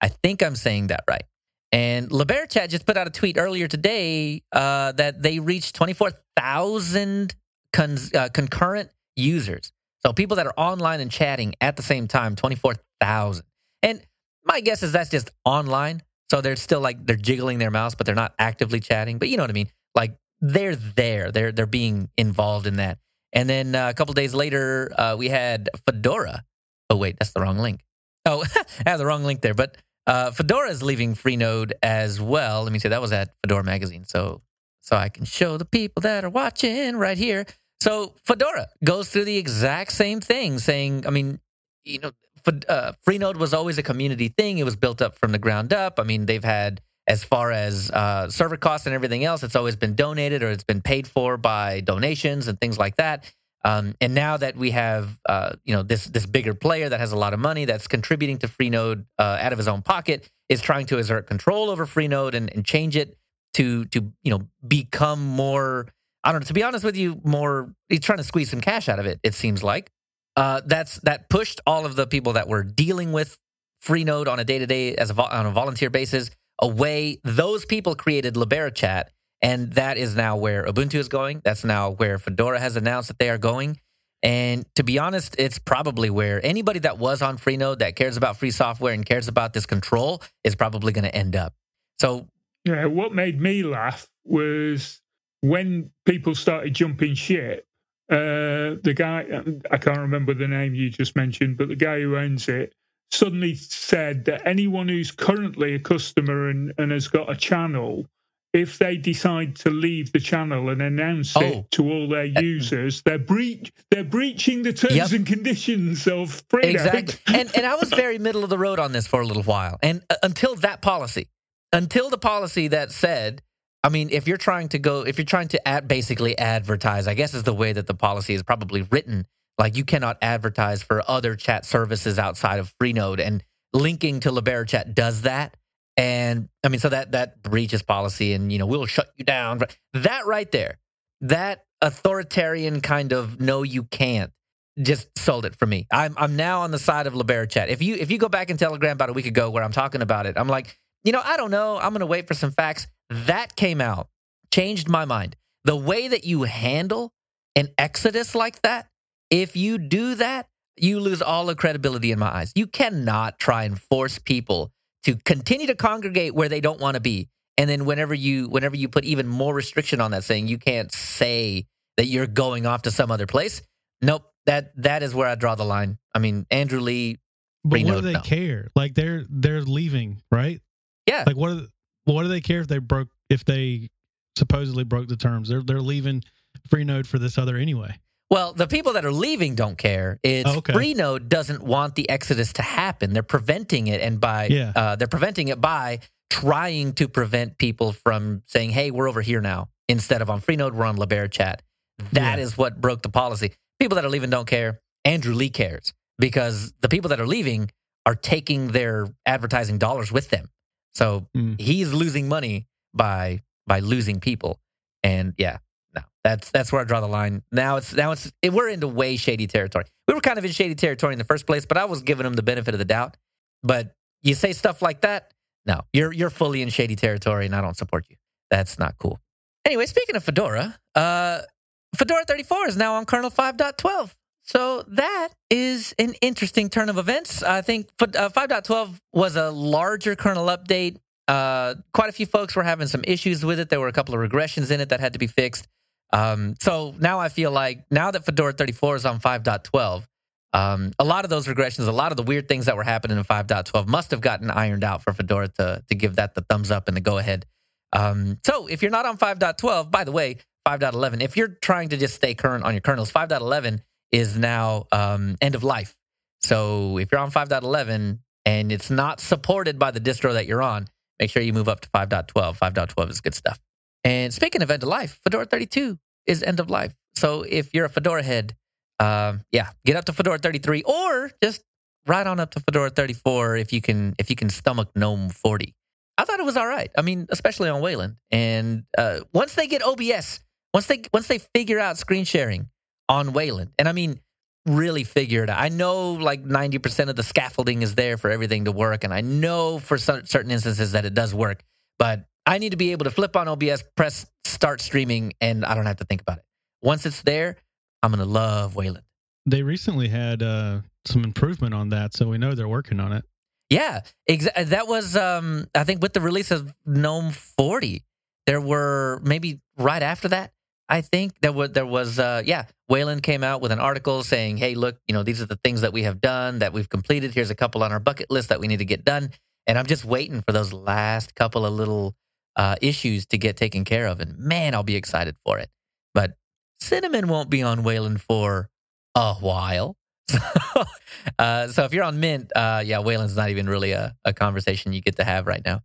I think I'm saying that right. And LiberaChat just put out a tweet earlier today uh, that they reached 24,000 con- uh, concurrent users. So people that are online and chatting at the same time, 24,000. And my guess is that's just online. So they're still like they're jiggling their mouse, but they're not actively chatting. But you know what I mean? Like they're there. They're they're being involved in that. And then uh, a couple days later, uh, we had Fedora. Oh wait, that's the wrong link. Oh, I have the wrong link there. But uh, Fedora is leaving Freenode as well. Let me say that was at Fedora magazine. So so I can show the people that are watching right here. So Fedora goes through the exact same thing, saying, I mean, you know, uh, Freenode was always a community thing. It was built up from the ground up. I mean, they've had as far as uh, server costs and everything else, it's always been donated or it's been paid for by donations and things like that. Um, and now that we have, uh, you know, this this bigger player that has a lot of money that's contributing to Freenode uh, out of his own pocket is trying to exert control over Freenode and, and change it to to you know become more I don't know. To be honest with you, more he's trying to squeeze some cash out of it. It seems like uh, that's that pushed all of the people that were dealing with Freenode on a day to day as a on a volunteer basis away. Those people created LiberaChat, and that is now where Ubuntu is going. That's now where Fedora has announced that they are going. And to be honest, it's probably where anybody that was on Freenode that cares about free software and cares about this control is probably going to end up. So, yeah, what made me laugh was when people started jumping ship, uh, the guy, I can't remember the name you just mentioned, but the guy who owns it suddenly said that anyone who's currently a customer and, and has got a channel, if they decide to leave the channel and announce oh. it to all their uh, users, they're breach they're breaching the terms yep. and conditions of Freenode. Exactly. and and I was very middle of the road on this for a little while. And uh, until that policy, until the policy that said I mean, if you're trying to go, if you're trying to ad, basically advertise, I guess is the way that the policy is probably written. Like you cannot advertise for other chat services outside of Freenode, and linking to LiberaChat does that. And I mean, so that that breaches policy, and you know, we'll shut you down. That right there, that authoritarian kind of no, you can't, just sold it for me. I'm I'm now on the side of LiberaChat. If you if you go back in Telegram about a week ago where I'm talking about it, I'm like, you know, I don't know. I'm to wait for some facts. That came out, changed my mind. The way that you handle an exodus like that, if you do that, you lose all the credibility in my eyes. You cannot try and force people to continue to congregate where they don't want to be. And then whenever you whenever you put even more restriction on that saying, you can't say that you're going off to some other place. Nope. That that is where I draw the line. I mean, Andrew Lee. But what do they no. care? Like they're they're leaving, right? Yeah. Like what? Are, what do they care if they broke if they supposedly broke the terms? They're they're leaving Freenode for this other anyway. Well, the people that are leaving don't care. It's oh, okay. Freenode doesn't want the exodus to happen. They're preventing it, and by yeah. uh, they're preventing it by trying to prevent people from saying, "Hey, we're over here now." Instead of on Freenode, we're on LiberaChat. That yeah. is what broke the policy. People that are leaving don't care. Andrew Lee cares because the people that are leaving are taking their advertising dollars with them. So mm. he's losing money by by losing people. And yeah, no, that's that's where I draw the line. Now it's now it's it, we're into way shady territory. We were kind of in shady territory in the first place, but I was giving them the benefit of the doubt. But you say stuff like that, no, you're you're fully in shady territory, and I don't support you. That's not cool. Anyway, speaking of Fedora, uh, Fedora 34 is now on kernel 5.12. So that is an interesting turn of events. I think uh, 5.12 was a larger kernel update. Uh, quite a few folks were having some issues with it. There were a couple of regressions in it that had to be fixed. Um, so now I feel like now that Fedora 34 is on 5.12, um, a lot of those regressions, a lot of the weird things that were happening in 5.12 must have gotten ironed out for Fedora to, to give that the thumbs up and the go ahead. Um, so if you're not on 5.12, by the way, 5.11, if you're trying to just stay current on your kernels, 5.11 is now um, end of life. So if you're on 5.11 and it's not supported by the distro that you're on, make sure you move up to 5.12. 5.12 is good stuff. And speaking of end of life, Fedora 32 is end of life. So if you're a Fedora head, uh, yeah, get up to Fedora 33 or just right on up to Fedora 34 if you can if you can stomach GNOME 40. I thought it was all right. I mean, especially on Wayland. And uh, once they get OBS, once they once they figure out screen sharing on Wayland, and I mean really figure it out. I know like 90% of the scaffolding is there for everything to work, and I know for certain instances that it does work. But I need to be able to flip on OBS, press start streaming, and I don't have to think about it. Once it's there, I'm gonna love Wayland. They recently had uh, some improvement on that, so we know they're working on it. Yeah, exa- that was um, I think with the release of GNOME 40, there were maybe right after that. I think there was there was uh, yeah, Wayland came out with an article saying, "Hey, look, you know these are the things that we have done that we've completed. Here's a couple on our bucket list that we need to get done." And I'm just waiting for those last couple of little uh, issues to get taken care of. And man, I'll be excited for it. But Cinnamon won't be on Wayland for a while. So, uh, so if you're on Mint, uh, yeah, Wayland's not even really a, a conversation you get to have right now.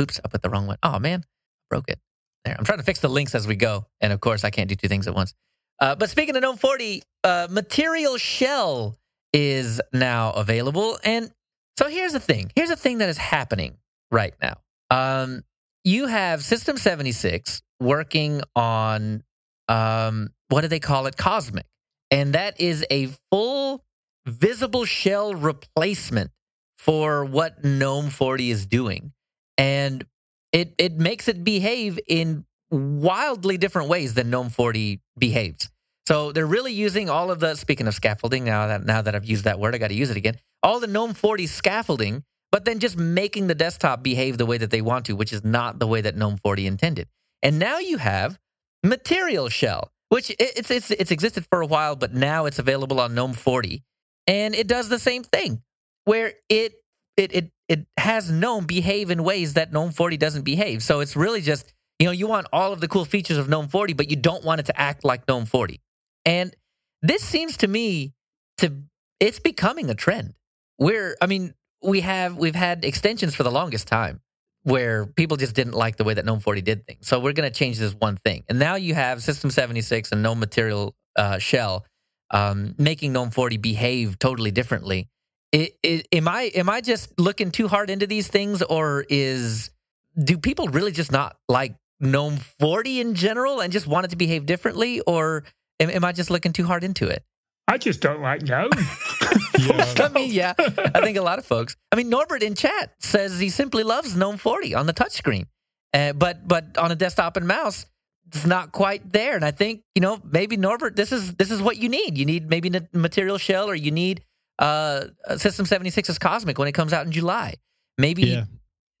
Oops, I put the wrong one. Oh man, broke it. There, I'm trying to fix the links as we go, and of course, I can't do two things at once. Uh, but speaking of GNOME 40, uh, Material Shell is now available, and so here's the thing. Here's the thing that is happening right now. Um, you have System 76 working on um, what do they call it? Cosmic. And that is a full visible shell replacement for what GNOME 40 is doing. And it, it makes it behave in wildly different ways than GNOME 40 behaves. So they're really using all of the speaking of scaffolding, now that now that I've used that word, I got to use it again. All the GNOME 40 scaffolding but then just making the desktop behave the way that they want to, which is not the way that GNOME 40 intended. And now you have Material Shell, which it's it's it's existed for a while, but now it's available on GNOME 40, and it does the same thing, where it it it it has GNOME behave in ways that GNOME 40 doesn't behave. So it's really just you know you want all of the cool features of GNOME 40, but you don't want it to act like GNOME 40. And this seems to me to it's becoming a trend. Where I mean, we have we've had extensions for the longest time where people just didn't like the way that GNOME 40 did things. So we're going to change this one thing. And now you have System 76 and GNOME Material uh, Shell um, making GNOME 40 behave totally differently. It, it, am I am I just looking too hard into these things, or is do people really just not like GNOME 40 in general and just want it to behave differently, or am, am I just looking too hard into it? I just don't like GNOME. yeah. I mean, yeah, I think a lot of folks. I mean, Norbert in chat says he simply loves GNOME 40 on the touchscreen, uh, but but on a desktop and mouse, it's not quite there. And I think you know maybe Norbert, this is this is what you need. You need maybe a Material Shell, or you need uh, System 76's Cosmic when it comes out in July. Maybe yeah.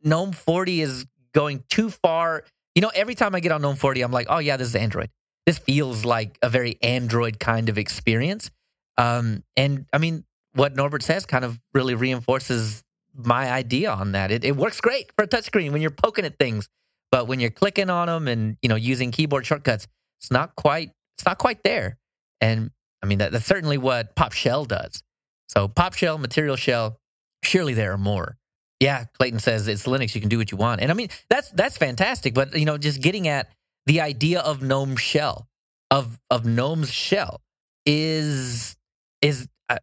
GNOME 40 is going too far. You know, every time I get on GNOME 40, I'm like, oh yeah, this is Android. This feels like a very Android kind of experience. Um, and I mean, what Norbert says kind of really reinforces my idea on that. It, it works great for a touchscreen when you're poking at things, but when you're clicking on them and you know using keyboard shortcuts, it's not quite it's not quite there. And I mean that, that's certainly what Pop Shell does. So Pop Shell, Material Shell, surely there are more. Yeah, Clayton says it's Linux. You can do what you want, and I mean that's that's fantastic. But you know, just getting at the idea of GNOME Shell of of GNOME's shell is is uh,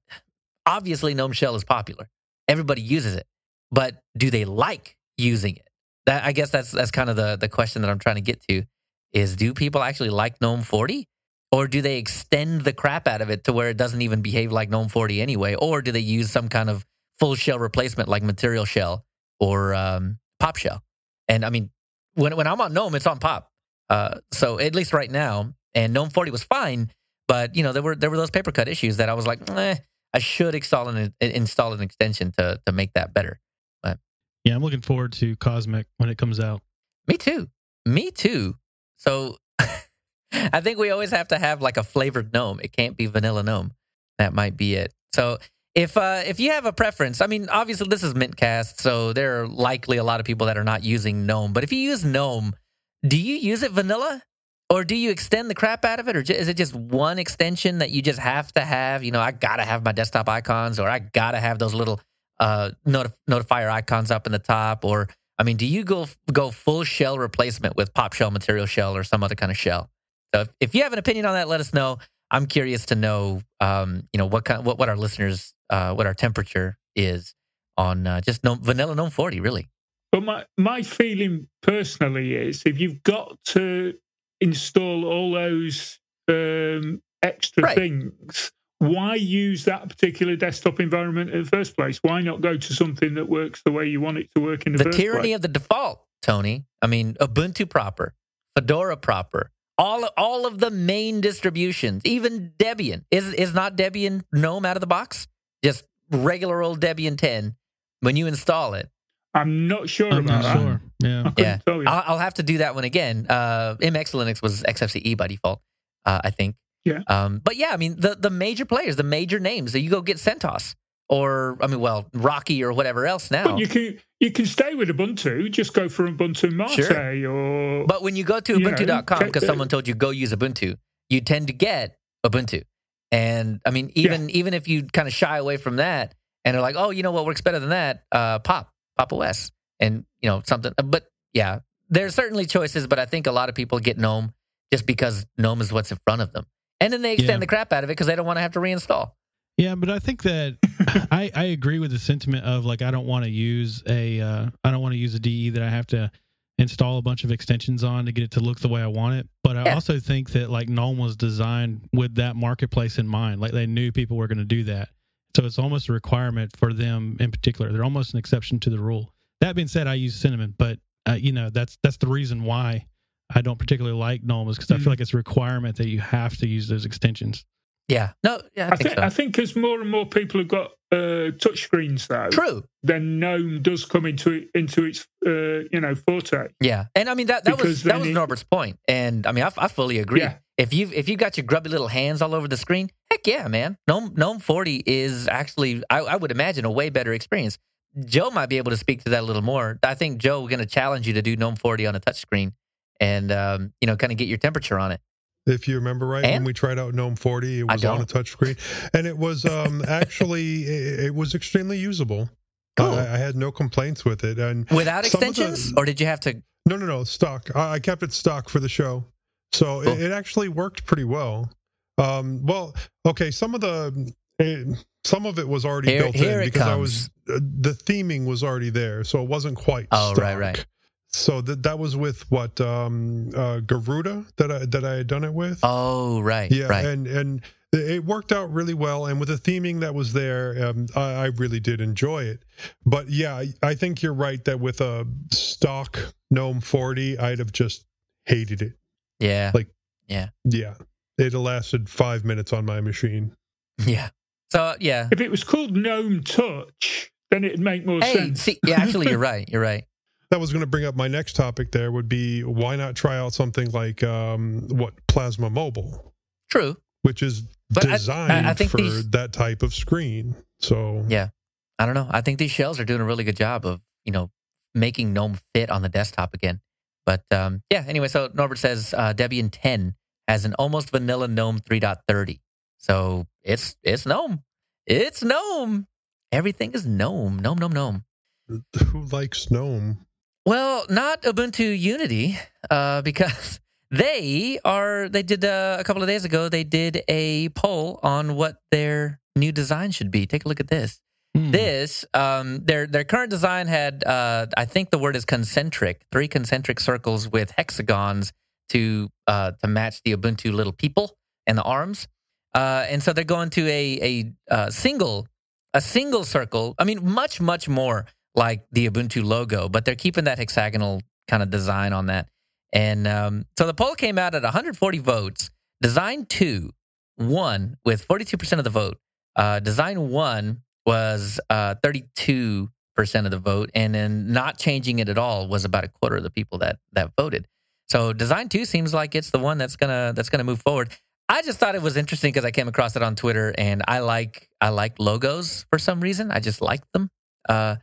obviously GNOME Shell is popular. Everybody uses it, but do they like using it? That I guess that's that's kind of the the question that I'm trying to get to. Is do people actually like GNOME 40? Or do they extend the crap out of it to where it doesn't even behave like GNOME 40 anyway? Or do they use some kind of full shell replacement like Material Shell or um, Pop Shell? And I mean, when when I'm on GNOME, it's on Pop. Uh, so at least right now, and GNOME 40 was fine, but you know there were there were those paper cut issues that I was like, eh, I should install an install an extension to to make that better. But yeah, I'm looking forward to Cosmic when it comes out. Me too. Me too. So I think we always have to have like a flavored gnome. It can't be vanilla gnome. That might be it. So if uh, if you have a preference, I mean, obviously this is Mintcast, so there are likely a lot of people that are not using GNOME. But if you use GNOME, do you use it vanilla, or do you extend the crap out of it, or is it just one extension that you just have to have? You know, I gotta have my desktop icons, or I gotta have those little uh, notif- notifier icons up in the top, or I mean, do you go go full shell replacement with Pop Shell, Material Shell, or some other kind of shell? So if, if you have an opinion on that, let us know. I'm curious to know, um, you know, what kind, what, what our listeners, uh, what our temperature is on uh, just no, vanilla GNOME 40, really. But my my feeling personally is if you've got to install all those um, extra right. things, why use that particular desktop environment in the first place? Why not go to something that works the way you want it to work in the, the first tyranny of the default, Tony. I mean, Ubuntu proper, Fedora proper, all all of the main distributions, even Debian is is not Debian GNOME out of the box. Just regular old Debian 10 when you install it. I'm not sure I'm about not that. sure. Yeah, yeah. I'll, I'll, have to do that one again. Uh, MX Linux was XFCE by default, uh, I think. Yeah. Um, but yeah, I mean the the major players, the major names. So you go get CentOS or I mean, well, Rocky or whatever else now. But you can you can stay with Ubuntu. Just go for Ubuntu Mate sure. or. But when you go to Ubuntu.com because someone told you go use Ubuntu, you tend to get Ubuntu. And I mean, even yeah. even if you kind of shy away from that, and they're like, oh, you know what works better than that? Uh, Pop Pop OS, and you know something. But yeah, there's certainly choices, but I think a lot of people get GNOME just because GNOME is what's in front of them, and then they extend yeah. the crap out of it because they don't want to have to reinstall. Yeah, but I think that I, I agree with the sentiment of like I don't want to use a uh, I don't want to use a DE that I have to install a bunch of extensions on to get it to look the way I want it. But I yeah. also think that like GNOME was designed with that marketplace in mind. Like they knew people were going to do that, so it's almost a requirement for them in particular. They're almost an exception to the rule. That being said, I use Cinnamon, but uh, you know that's that's the reason why I don't particularly like GNOME is because mm-hmm. I feel mm. like it's a requirement that you have to use those extensions. Yeah. No, yeah, I, I think, think so. I think as more and more people have got uh, touch screens though, true. Then GNOME does come into into its uh, you know forte. Yeah, and I mean that that because was that was it, Norbert's point, and I mean I, I fully agree. Yeah. If you if you got your grubby little hands all over the screen, heck yeah, man. GNOME GNOME 40 is actually I, I would imagine a way better experience. Joe might be able to speak to that a little more. I think Joe, we're going to challenge you to do GNOME 40 on a touchscreen and um, you know kind of get your temperature on it. If you remember right, and? when we tried out GNOME 40, it was on a touchscreen, and it was um, actually it, it, was extremely usable. Cool. I, I, had no complaints with it, and without extensions, the, or did you have to? No, no, no, stock. I, I kept it stock for the show, so cool. it, it, actually worked pretty well. Um, well, okay, some of the it, some of it was already here, built here in because comes. I was the theming was already there, so it wasn't quite. Oh, stock. right, right. So that that was with what um, uh, Garuda that I that I had done it with. Oh right, yeah, right. and and it worked out really well. And with the theming that was there, um, I, I, really did enjoy it. But yeah, I, I, think you're right that with a stock GNOME 40, I'd have just hated it. Yeah, like yeah, yeah, it'd lasted five minutes on my machine. Yeah. So yeah, if it was called GNOME Touch, then it'd make more hey, sense. See, yeah, actually, you're right. You're right. That was going to bring up my next topic there would be why not try out something like um, what plasma mobile? True. Which is but designed I, I, I for these, that type of screen so. Yeah. I don't know. I think these shells are doing a really good job of you know making gnome fit on the desktop again. But um, yeah anyway so norbert says uh, debian 10 has an almost vanilla gnome 3.30 so it's it's gnome. It's gnome everything is gnome gnome gnome gnome who likes gnome well, not Ubuntu Unity, uh, because they are. They did uh, a couple of days ago. They did a poll on what their new design should be. Take a look at this. Hmm. This um, their their current design had uh, I think the word is concentric, three concentric circles with hexagons to uh, to match the Ubuntu little people and the arms. Uh, and so they're going to a a uh, single a single circle. I mean, much much more like the Ubuntu logo, but they're keeping that hexagonal kind of design on that. And um, so the poll came out at 140 votes. Design two won with 42% of the vote. Uh, design one was uh, 32% of the vote, and then not changing it at all was about a quarter of the people that that voted. So design two seems like it's the one that's gonna that's gonna move forward. I just thought it was interesting because I came across it on Twitter, and I like I like logos for some reason. I just like them, uh,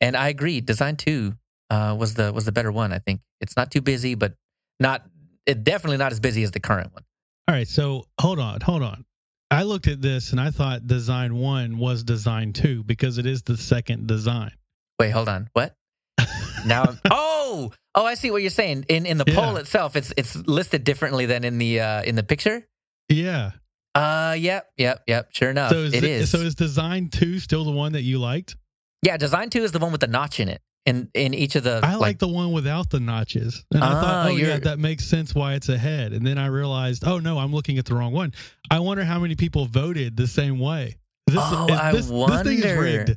and I agree. Design two uh, was the was the better one. I think it's not too busy, but not it definitely not as busy as the current one. All right, so hold on, hold on. I looked at this and I thought design one was design two because it is the second design. Wait, hold on. What? now, I'm, oh, oh, I see what you're saying. In in the Yeah. poll itself, it's it's listed differently than in the uh, in the picture. Yeah. Uh, yep, yep, yep. Sure enough, so is it it- is. So is design two still the one that you liked? yeah, design two is the one with the notch in it. In in each of the I like, the one without the notches. And I Ah, thought, oh yeah, that makes sense why it's ahead. And then I realized, oh no, I'm looking at the wrong one. I wonder how many people voted the same way. This, Oh, is I this, this thing is wonder. rigged.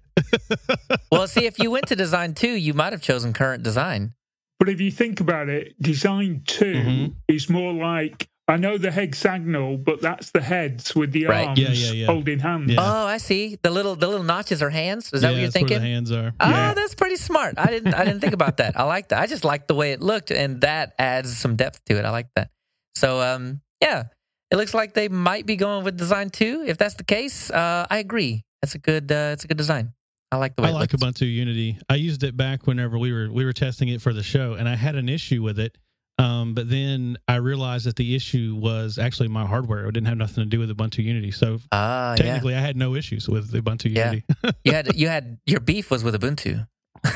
well, see, if you went to design two, you might have chosen current design. But if you think about it, design 2 Mhm. is more like I know the hexagonal, but that's the heads with the Right. arms Yeah, yeah, yeah. holding hands. Yeah. Oh, I see. The little the little notches are hands. Is that yeah, what you're that's where thinking? the hands are. Ah, Yeah. that's pretty smart. I didn't I didn't think about that. I like that. I just like the way it looked and that adds some depth to it. I like that. So um yeah, it looks like they might be going with design 2. If that's the case, uh I agree. That's a good uh it's a good design. I like the way I it like looks. Ubuntu Unity. I used it back whenever we were we were testing it for the show, and I had an issue with it. Um, but then I realized that the issue was actually my hardware. It didn't have nothing to do with Ubuntu Unity. So yeah. technically, I had no issues with Ubuntu Yeah. Unity. You had you had your beef was with Ubuntu.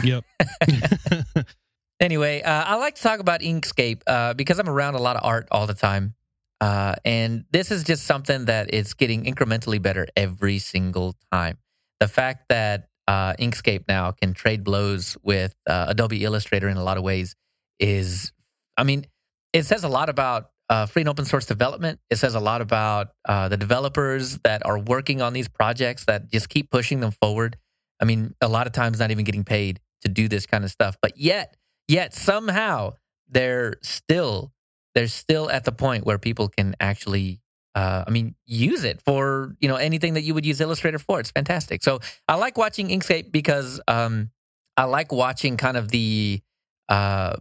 yep. Anyway, uh, I like to talk about Inkscape uh, because I'm around a lot of art all the time. Uh, and this is just something that is getting incrementally better every single time. The fact that uh, Inkscape now can trade blows with uh, Adobe Illustrator in a lot of ways is, I mean, it says a lot about uh, free and open source development. It says a lot about uh, the developers that are working on these projects that just keep pushing them forward. I mean, a lot of times not even getting paid to do this kind of stuff, but yet yet somehow they're still they're still at the point where people can actually uh, I mean use it for you know anything that you would use Illustrator for. It's fantastic. So I like watching Inkscape because um, I like watching kind of the uh,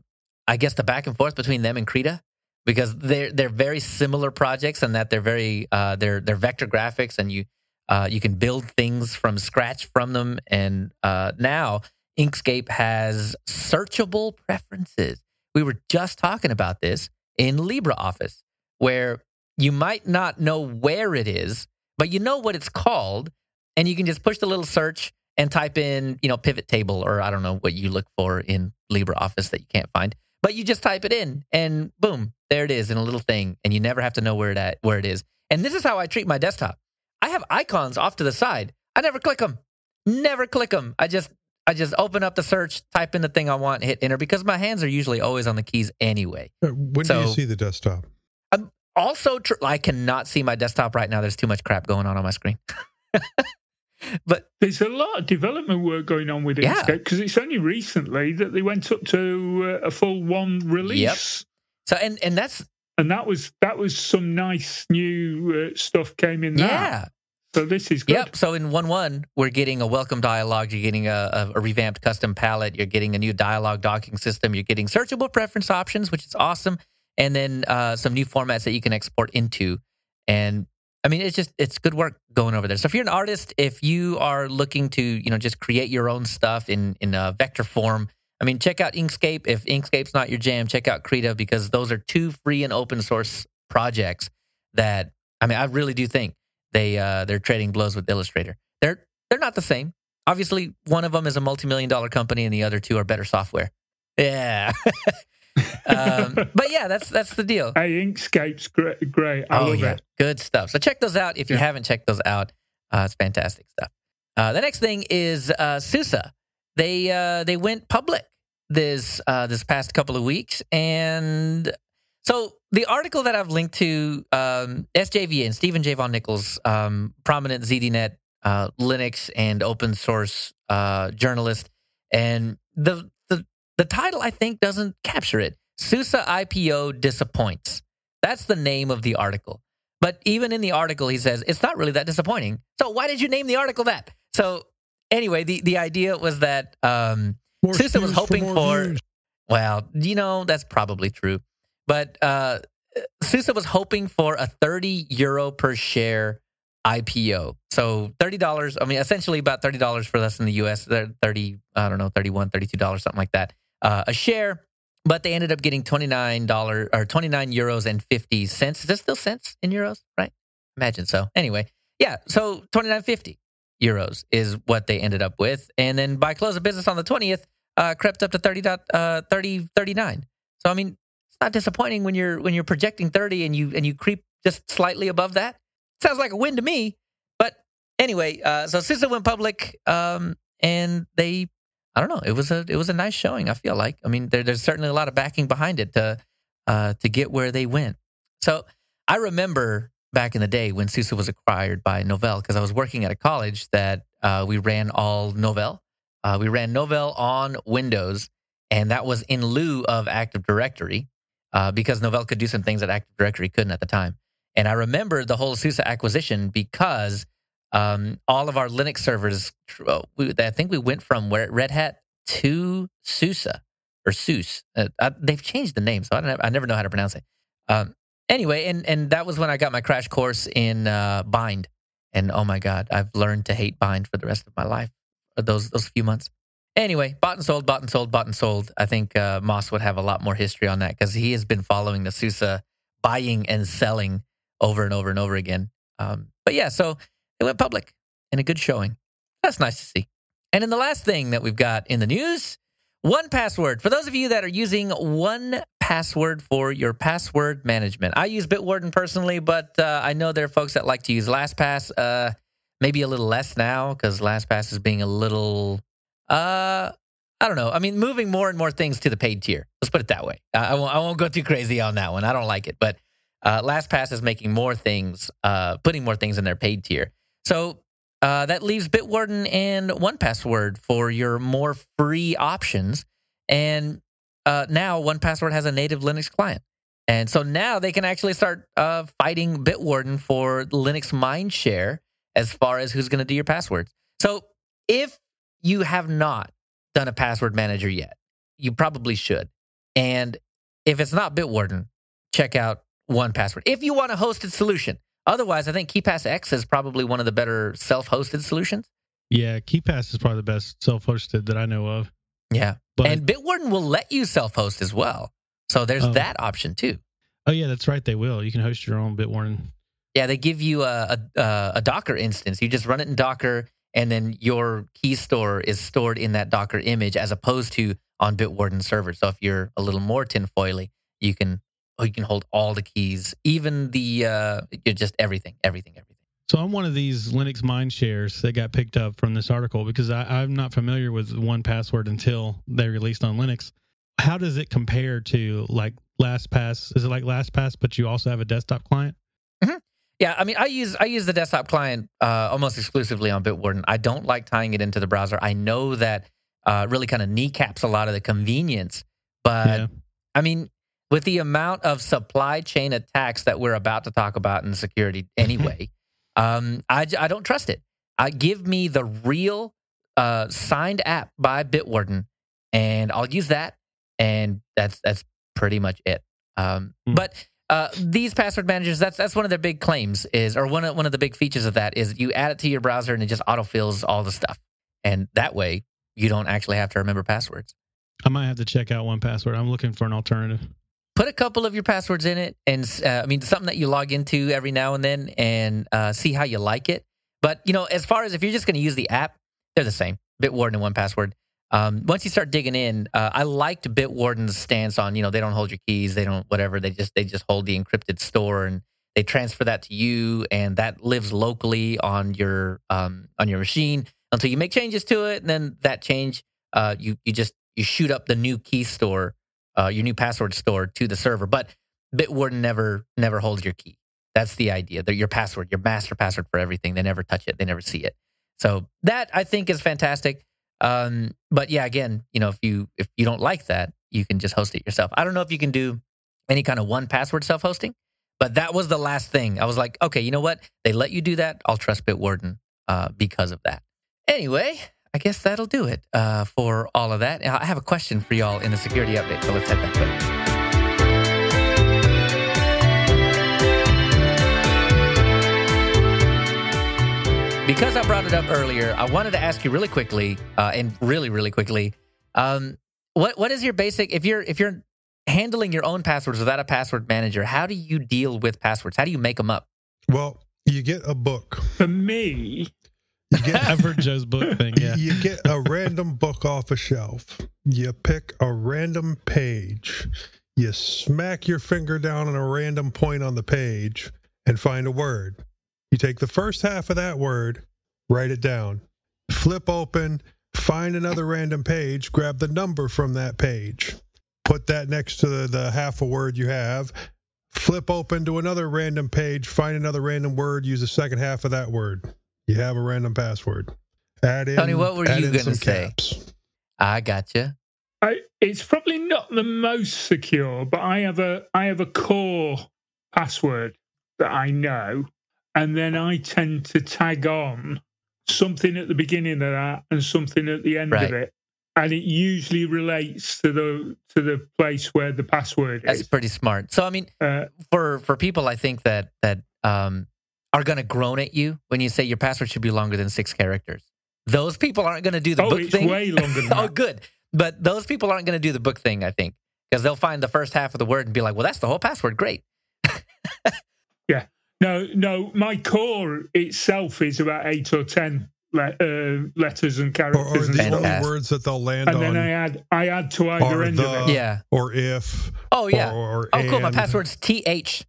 I guess the back and forth between them and Krita because they're they're very similar projects and that they're very uh, they're they're vector graphics and you uh, you can build things from scratch from them and uh, now Inkscape has searchable preferences. We were just talking about this in LibreOffice, where you might not know where it is, but you know what it's called, and you can just push the little search and type in, you know, pivot table or I don't know what you look for in LibreOffice that you can't find, but you just type it in, and boom, there it is in a little thing, and you never have to know where it at, where it is. And this is how I treat my desktop. I have icons off to the side. I never click them. Never click them. I just I just open up the search, type in the thing I want, hit enter because my hands are usually always on the keys anyway. When do you see the desktop? I'm Also, tr- I cannot see my desktop right now. There's too much crap going on on my screen. but There's a lot of development work going on with Yeah. Inkscape because it's only recently that they went up to uh, a full one release. so and and that's And that was that was some nice new uh, stuff came in there. yeah. So this is good. Yep. So in one one, we're getting a welcome dialogue. You're getting a, a, a revamped custom palette. You're getting a new dialogue docking system. You're getting searchable preference options, which is awesome, and then uh, some new formats that you can export into. And I mean, it's just it's good work going over there. So if you're an artist, if you are looking to you know just create your own stuff in in a vector form, I mean, check out Inkscape. If Inkscape's not your jam, check out Krita because those are two free and open source projects that I mean, I really do think they uh, they're trading blows with Illustrator. They're they're not the same. Obviously, one of them is a multi-million dollar company, and the other two are better software. Yeah, um, but yeah, that's that's the deal. Hey, Inkscape's great. great. I oh love yeah, it. good stuff. So check those out if you Yeah. haven't checked those out. Uh, it's fantastic stuff. Uh, the next thing is uh, SUSE. They uh, they went public this uh, this past couple of weeks, and so the article that I've linked to um, SJV and Steven J. Vaughan-Nichols, um, prominent ZDNet uh, Linux and open source uh, journalist, and the the title I think doesn't capture it. SUSE IPO disappoints. That's the name of the article. But even in the article, he says it's not really that disappointing. So why did you name the article that? So anyway, the, the idea was that um, More SUSE was hoping more for, well, you know, that's probably true. But uh, SUSE was hoping for a 30 euro per share IPO. So $30, I mean, essentially about $30 for us in the US, They're 30, I don't know, 31, $32, something like that, uh, a share. But they ended up getting $29 or 29 euros and 50 cents. Is this still cents in euros, right? Imagine so. Anyway, yeah, so 29.50 euros is what they ended up with. And then by close of business on the 20th, uh, crept up to 30, dot, uh, 30, 39. So I mean, it's not disappointing when you're when you're projecting 30 and you and you creep just slightly above that. Sounds like a win to me. But anyway, uh, so SUSE went public, um, and they, I don't know, it was a it was a nice showing. I feel like, I mean, there, there's certainly a lot of backing behind it to uh, to get where they went. So I remember back in the day when SUSE was acquired by Novell because I was working at a college that uh, we ran all Novell. Uh, we ran Novell on Windows, and that was in lieu of Active Directory uh, because Novell could do some things that Active Directory couldn't at the time. And I remember the whole SUSE acquisition because um, all of our Linux servers, we, I think we went from where Red Hat to SUSE or SUSE. Uh, I, they've changed the name, so I, don't, I never know how to pronounce it. Um, anyway, and and that was when I got my crash course in uh, Bind. And oh my God, I've learned to hate Bind for the rest of my life. uh, Those those few months. Anyway, bought and sold, bought and sold, bought and sold. I think uh, Moss would have a lot more history on that because he has been following the SUSE buying and selling over and over and over again. Um, but yeah, so it went public in a good showing. That's nice to see. And then the last thing that we've got in the news one password. For those of you that are using one password for your password management, I use Bitwarden personally, but uh, I know there are folks that like to use LastPass. Uh, maybe a little less now because LastPass is being a little, uh, I don't know. I mean, moving more and more things to the paid tier. Let's put it that way. I, I, won't, I won't go too crazy on that one. I don't like it, but uh, LastPass is making more things, uh, putting more things in their paid tier. So uh, that leaves Bitwarden and OnePassword for your more free options. And uh, now OnePassword has a native Linux client. And so now they can actually start uh, fighting Bitwarden for Linux mindshare as far as who's going to do your passwords. So if you have not done a password manager yet, you probably should. And if it's not Bitwarden, check out OnePassword. If you want a hosted solution, otherwise, I think KeePassX is probably one of the better self-hosted solutions. Yeah, KeePass is probably the best self-hosted that I know of. Yeah, But and Bitwarden will let you self-host as well. So there's Oh. that option too. oh yeah, that's right. They will. You can host your own Bitwarden. Yeah, they give you a, a a Docker instance. You just run it in Docker, and then your key store is stored in that Docker image, as opposed to on Bitwarden server. So if you're a little more tinfoily, you can oh, you can hold all the keys, even the uh, you're just everything, everything, everything. So I'm one of these Linux mind shares that got picked up from this article because I, I'm not familiar with one password until they released on Linux. How does it compare to like LastPass? Is it like LastPass, but you also have a desktop client? Yeah, I mean, I use I use the desktop client uh, almost exclusively on Bitwarden. I don't like tying it into the browser. I know that uh, really kind of kneecaps a lot of the convenience, but yeah. I mean, with the amount of supply chain attacks that we're about to talk about in security anyway, um, I, I don't trust it. I give me the real uh, signed app by Bitwarden, and I'll use that, and that's that's pretty much it. Um, Hmm. But uh, these password managers, that's that's one of their big claims is, or one of, one of the big features of that is you add it to your browser and it just autofills all the stuff, and that way you don't actually have to remember passwords. I might have to check out one password. I'm looking for an alternative. Put a couple of your passwords in it and uh, i mean something that you log into every now and then and uh, see how you like it. But you know as far as if you're just going to use the app they're the same bitwarden and one password. Um, once you start digging in uh, i liked bitwarden's stance on you know they don't hold your keys they don't whatever they just they just hold the encrypted store and they transfer that to you and that lives locally on your um, on your machine. Until you make changes to it and then that change uh, you you just you shoot up the new key store uh, your new password store to the server. But Bitwarden never never holds your key. That's the idea. They're your password, your master password for everything. They never touch it. They never see it. So that I think is fantastic. Um, but yeah, again, you know, if you if you don't like that, you can just host it yourself. I don't know if you can do any kind of one password self hosting, but that was the last thing. I was like, okay, you know what? They let you do that. I'll trust Bitwarden uh, because of that. Anyway, I guess that'll do it uh, for all of that. I have a question for y'all in the security update, so let's head that way. Because I brought it up earlier, I wanted to ask you really quickly, uh, and really, really quickly, um, what what is your basic if you're if you're handling your own passwords without a password manager? How do you deal with passwords? How do you make them up? Well, you get a book. For me, You get I've heard Joe's book thing. Yeah. You get a random book off a shelf. You pick a random page. You smack your finger down on a random point on the page and find a word. You take the first half of that word, write it down. Flip open, find another random page, grab the number from that page. Put that next to the, the half a word you have. Flip open to another random page, find another random word, use the second half of that word. You have a random password. Add in. Tony, what were you gonna say? caps. I gotcha. I, it's probably not the most secure, but I have a I have a core password that I know, and then I tend to tag on something at the beginning of that and something at the end Right. of it, and it usually relates to the to the place where the password That's is. pretty smart. So I mean, Uh, for for people, I think that that um, are going to groan at you when you say your password should be longer than six characters. Those people aren't going to do the oh, book it's thing. way longer than oh, good. But those people aren't going to do the book thing. I think because they'll find the first half of the word and be like, "Well, that's the whole password. Great." Yeah. No, no, my core itself is about eight or ten le- uh, letters and characters, or and, the only words that they'll land and on then I add I add to either end the, of it. Yeah. or if. Oh yeah. Or, or Oh, cool. My password's th.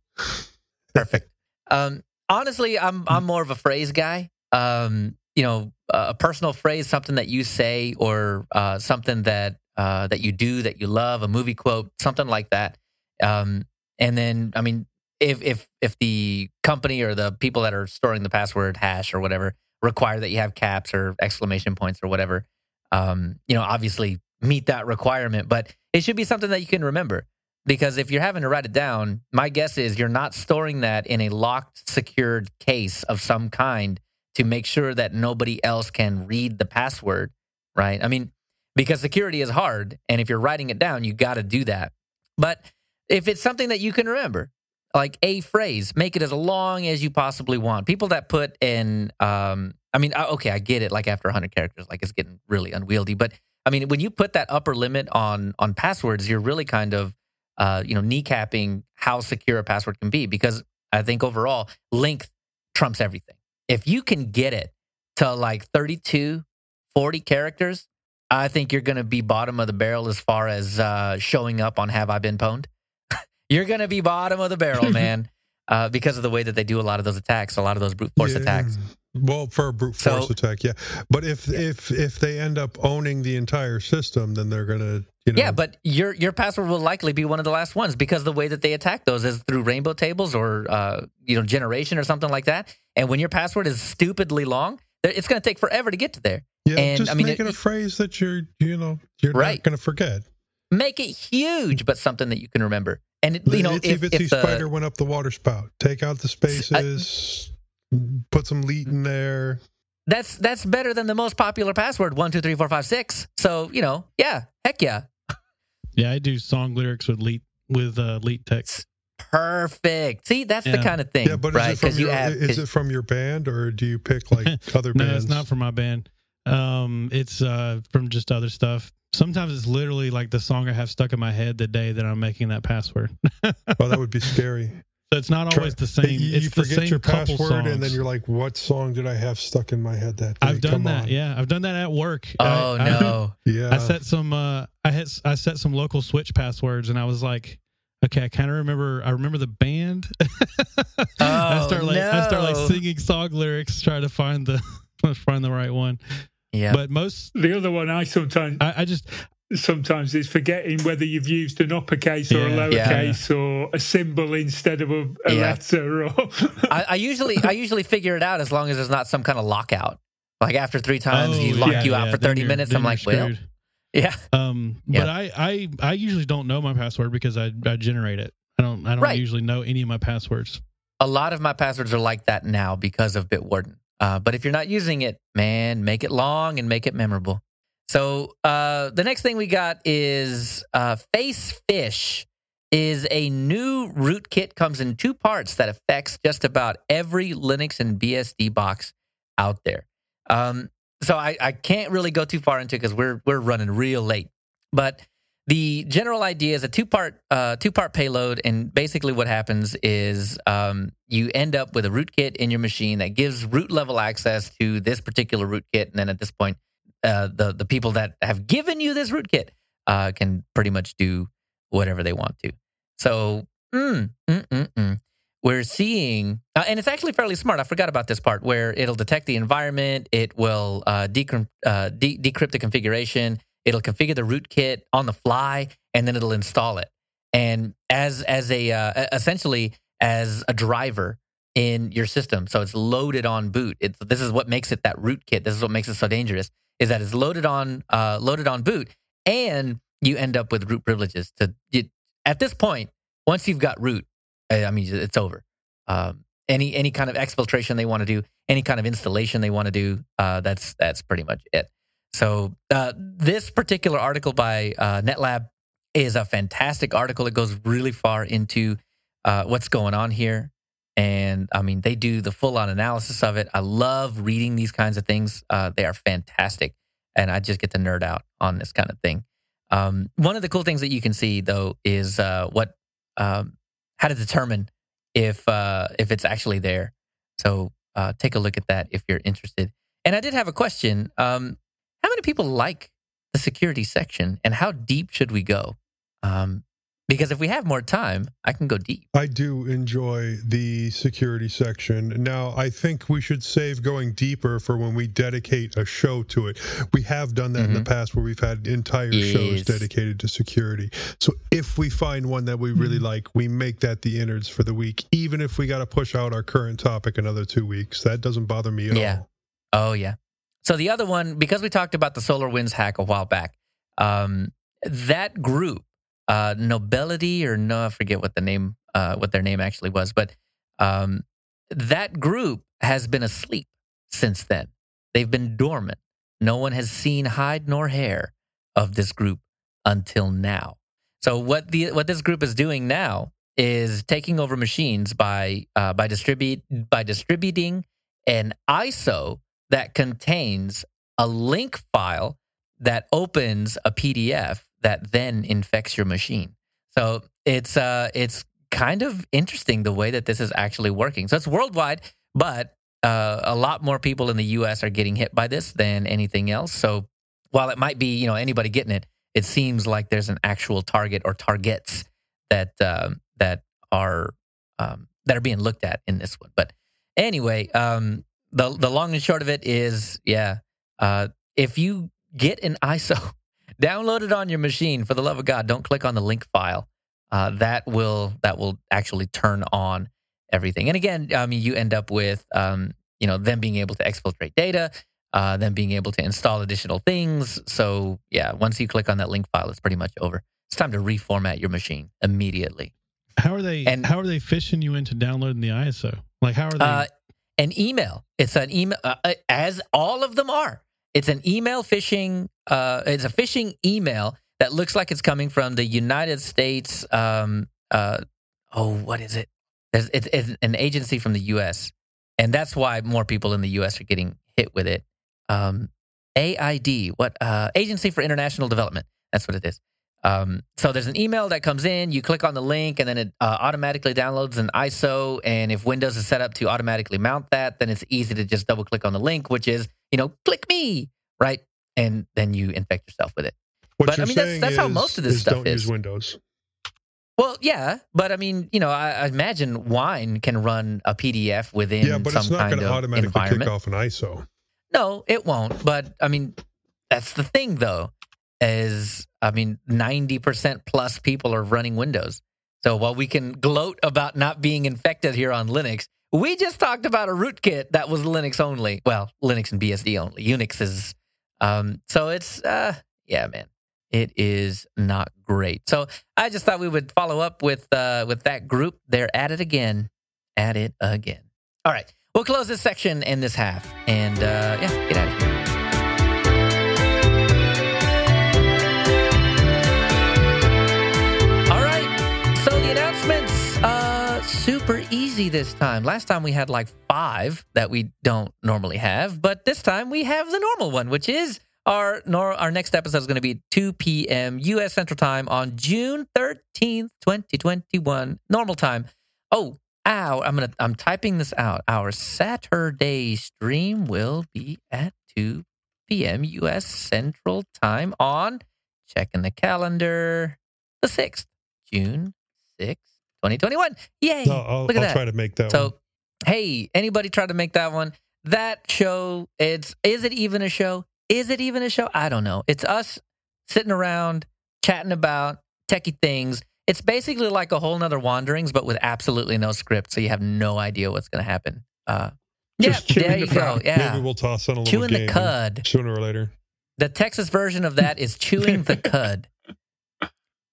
Perfect. Um, honestly, I'm I'm more of a phrase guy. Um, you know, a personal phrase, something that you say, or uh, something that uh, that you do that you love, a movie quote, something like that. Um, and then, I mean, if if if the company or the people that are storing the password hash or whatever require that you have caps or exclamation points or whatever, um, you know, obviously meet that requirement. But it should be something that you can remember because if you're having to write it down, my guess is you're not storing that in a locked, secured case of some kind to make sure that nobody else can read the password, right? I mean, because security is hard, and if you're writing it down, you got to do that. But if it's something that you can remember, like a phrase, make it as long as you possibly want. People that put in, um, I mean, uh, okay, I get it. Like after 100 characters, like it's getting really unwieldy. But I mean, when you put that upper limit on on passwords, you're really kind of uh, you know, kneecapping how secure a password can be because I think overall length trumps everything. If you can get it to like 32, 40 characters, I think you're going to be bottom of the barrel as far as uh, showing up on Have I Been Pwned? you're going to be bottom of the barrel, man, uh, because of the way that they do a lot of those attacks, a lot of those brute force Yeah. attacks. Well, for a brute So- force attack, yeah. But if if if they end up owning the entire system, then they're gonna, you know, Yeah, but your your password will likely be one of the last ones because the way that they attack those is through rainbow tables or uh, you know generation or something like that. And when your password is stupidly long, it's going to take forever to get to there. yeah, and, just I mean, make it, it- a phrase that you're, you know, you're Right. not gonna forget. Make it huge, but something that you can remember. And it, you know, itsy if, bitsy if the, spider went up the water spout. Take out the spaces, put some leet in there. that's that's better than the most popular password one two three four five six. So you know, yeah, heck yeah, Yeah, I do song lyrics with leet with uh, leet text. perfect. See, that's the kind of thing, Yeah, but right? is it from you your, have is it from your band or do you pick like other no, bands? No, it's not from my band. Um, it's uh from just other stuff. Sometimes it's literally like the song I have stuck in my head the day that I'm making that password. Oh, that would be scary. So it's not always the same. you, it's you the forget same your couple password, and then you're like, "What song did I have stuck in my head that day?" I've done Come that. on. Yeah, I've done that at work. oh I, I- no, yeah. I set some uh I had I set some local switch passwords and I was like okay, I kind of remember I remember the band. I Oh, start like I start like singing song lyrics trying to find the find the right one. yeah. But most The other one I sometimes I, I just sometimes it's forgetting whether you've used an uppercase or a Yeah. Yeah. lowercase or a symbol instead of a, a Yeah. letter or I, I usually I usually figure it out as long as there's not some kind of lockout. Like after three times, Oh, he locked yeah, you out yeah, for 30 minutes. I'm you're like, well, yeah. Um, Yeah. but I, I I usually don't know my password because I, I generate it. I don't I don't Right. usually know any of my passwords. A lot of my passwords are like that now because of Bitwarden. Uh, but if you're not using it, man, make it long and make it memorable. So uh, the next thing we got is uh, Facefish is a new rootkit comes in two parts that affects just about every Linux and BSD box out there. Um, so I, I can't really go too far into because we're we're running real late. But the general idea is a two part uh, two part payload, and basically what happens is um, you end up with a rootkit in your machine that gives root level access to this particular rootkit, and then at this point, uh, the the people that have given you this rootkit uh, can pretty much do whatever they want to. So, mm, mm, mm, mm. we're seeing, uh, and it's actually fairly smart. I forgot about this part where it'll detect the environment, it will uh, decrypt, uh, de- decrypt the configuration, it'll configure the rootkit on the fly, and then it'll install it. And as as a uh, essentially as a driver in your system, so it's loaded on boot. It's, this is what makes it that rootkit. This is what makes it so dangerous. Is that it's loaded on uh, loaded on boot, and you end up with root privileges. To you, at this point, once you've got root, I I mean, it's over. Um, any any kind of exfiltration they want to do, any kind of installation they want to do, uh, that's that's pretty much it. So uh, this particular article by uh, NetLab is a fantastic article. It goes really far into uh, what's going on here, and I mean they do the full on analysis of it. I love reading these kinds of things. Uh, they are fantastic, and I just get to nerd out on this kind of thing. Um, one of the cool things that you can see though is uh, what um, how to determine if uh, if it's actually there. So uh, take a look at that if you're interested. And I did have a question. Um, how many people like the security section, and how deep should we go? Um, because if we have more time, I can go deep. I do enjoy the security section. Now, I think we should save going deeper for when we dedicate a show to it. We have done that in the past where we've had entire shows Mm-hmm. Dedicated to security. So if we find one that we really like, we make that the innards for the week, even if we got to push out our current topic another two weeks. That doesn't bother me at Yeah. all. Oh yeah. So the other one, because we talked about the SolarWinds hack a while back, um, that group, uh, Nobelium or no, I forget what the name, uh, what their name actually was, but um, that group has been asleep since then. They've been dormant. No one has seen hide nor hair of this group until now. So what the what this group is doing now is taking over machines by uh, by distribute by distributing an ISO that contains a link file that opens a PDF that then infects your machine. So it's uh it's kind of interesting the way that this is actually working. So it's worldwide, but uh, a lot more people in the U.S. are getting hit by this than anything else. So while it might be you know anybody getting it, it seems like there's an actual target or targets that um, that are um, that are being looked at in this one. But anyway, um, the the long and short of it is, yeah, uh, if you get an ISO, download it on your machine. For the love of God, don't click on the link file. Uh, that will that will actually turn on everything. And again, I mean, you end up with um, you know them being able to exfiltrate data, uh, them being able to install additional things. So yeah, once you click on that link file, it's pretty much over. It's time to reformat your machine immediately. How are they? And- how are they fishing you into downloading the ISO? Like how are they? Uh, an email. It's an email, uh, uh, as all of them are. It's an email phishing. Uh, it's a phishing email that looks like it's coming from the United States. Um, uh, oh, what is it? There's, it's, it's an agency from the U.S. and that's why more people in the U.S. are getting hit with it. Um, AID, what uh, Agency for International Development? That's what it is. Um, so there's an email that comes in. You click on the link, and then it uh, automatically downloads an ISO. And if Windows is set up to automatically mount that, then it's easy to just double click on the link, which is you know, click me, right? And then you infect yourself with it. What But, I mean, that's- that's how is- most of this is stuff don't is. use Windows. Well, yeah, but I mean, you know, I, I imagine Wine can run a PDF within Yeah, but some it's not kind going to of automatically kick off an ISO. No, it won't. But I mean, that's the thing, though. Is I mean, ninety percent plus people are running Windows. So while we can gloat about not being infected here on Linux, we just talked about a rootkit that was Linux only. Well, Linux and BSD only. Unix is. Um, so it's, uh, yeah, man, it is not great. So I just thought we would follow up with uh, with that group. They're at it again, at it again. All right, we'll close this section and this half, and uh, yeah, get out of here. This time. Last time we had like five that we don't normally have, but this time we have the normal one, which is our our next episode is going to be 2 p.m. U.S. Central Time on June 13th, 2021, normal time. Oh, ow! I'm gonna I'm typing this out. Our Saturday stream will be at 2 p.m. U.S. Central Time on checking the calendar, the 6th, June 6th, 2021. Yay! No, I'll, Look at I'll that. try to make that So, one. hey, anybody try to make that one? That show, it's is it even a show? Is it even a show? I don't know. It's us sitting around chatting about techie things. It's basically like a whole nother wanderings, but with absolutely no script, so you have no idea what's going to happen. Uh, yeah, there the you go. Yeah, Maybe we'll toss in a little chewing the cud. sooner or later. The Texas version of that is chewing the cud.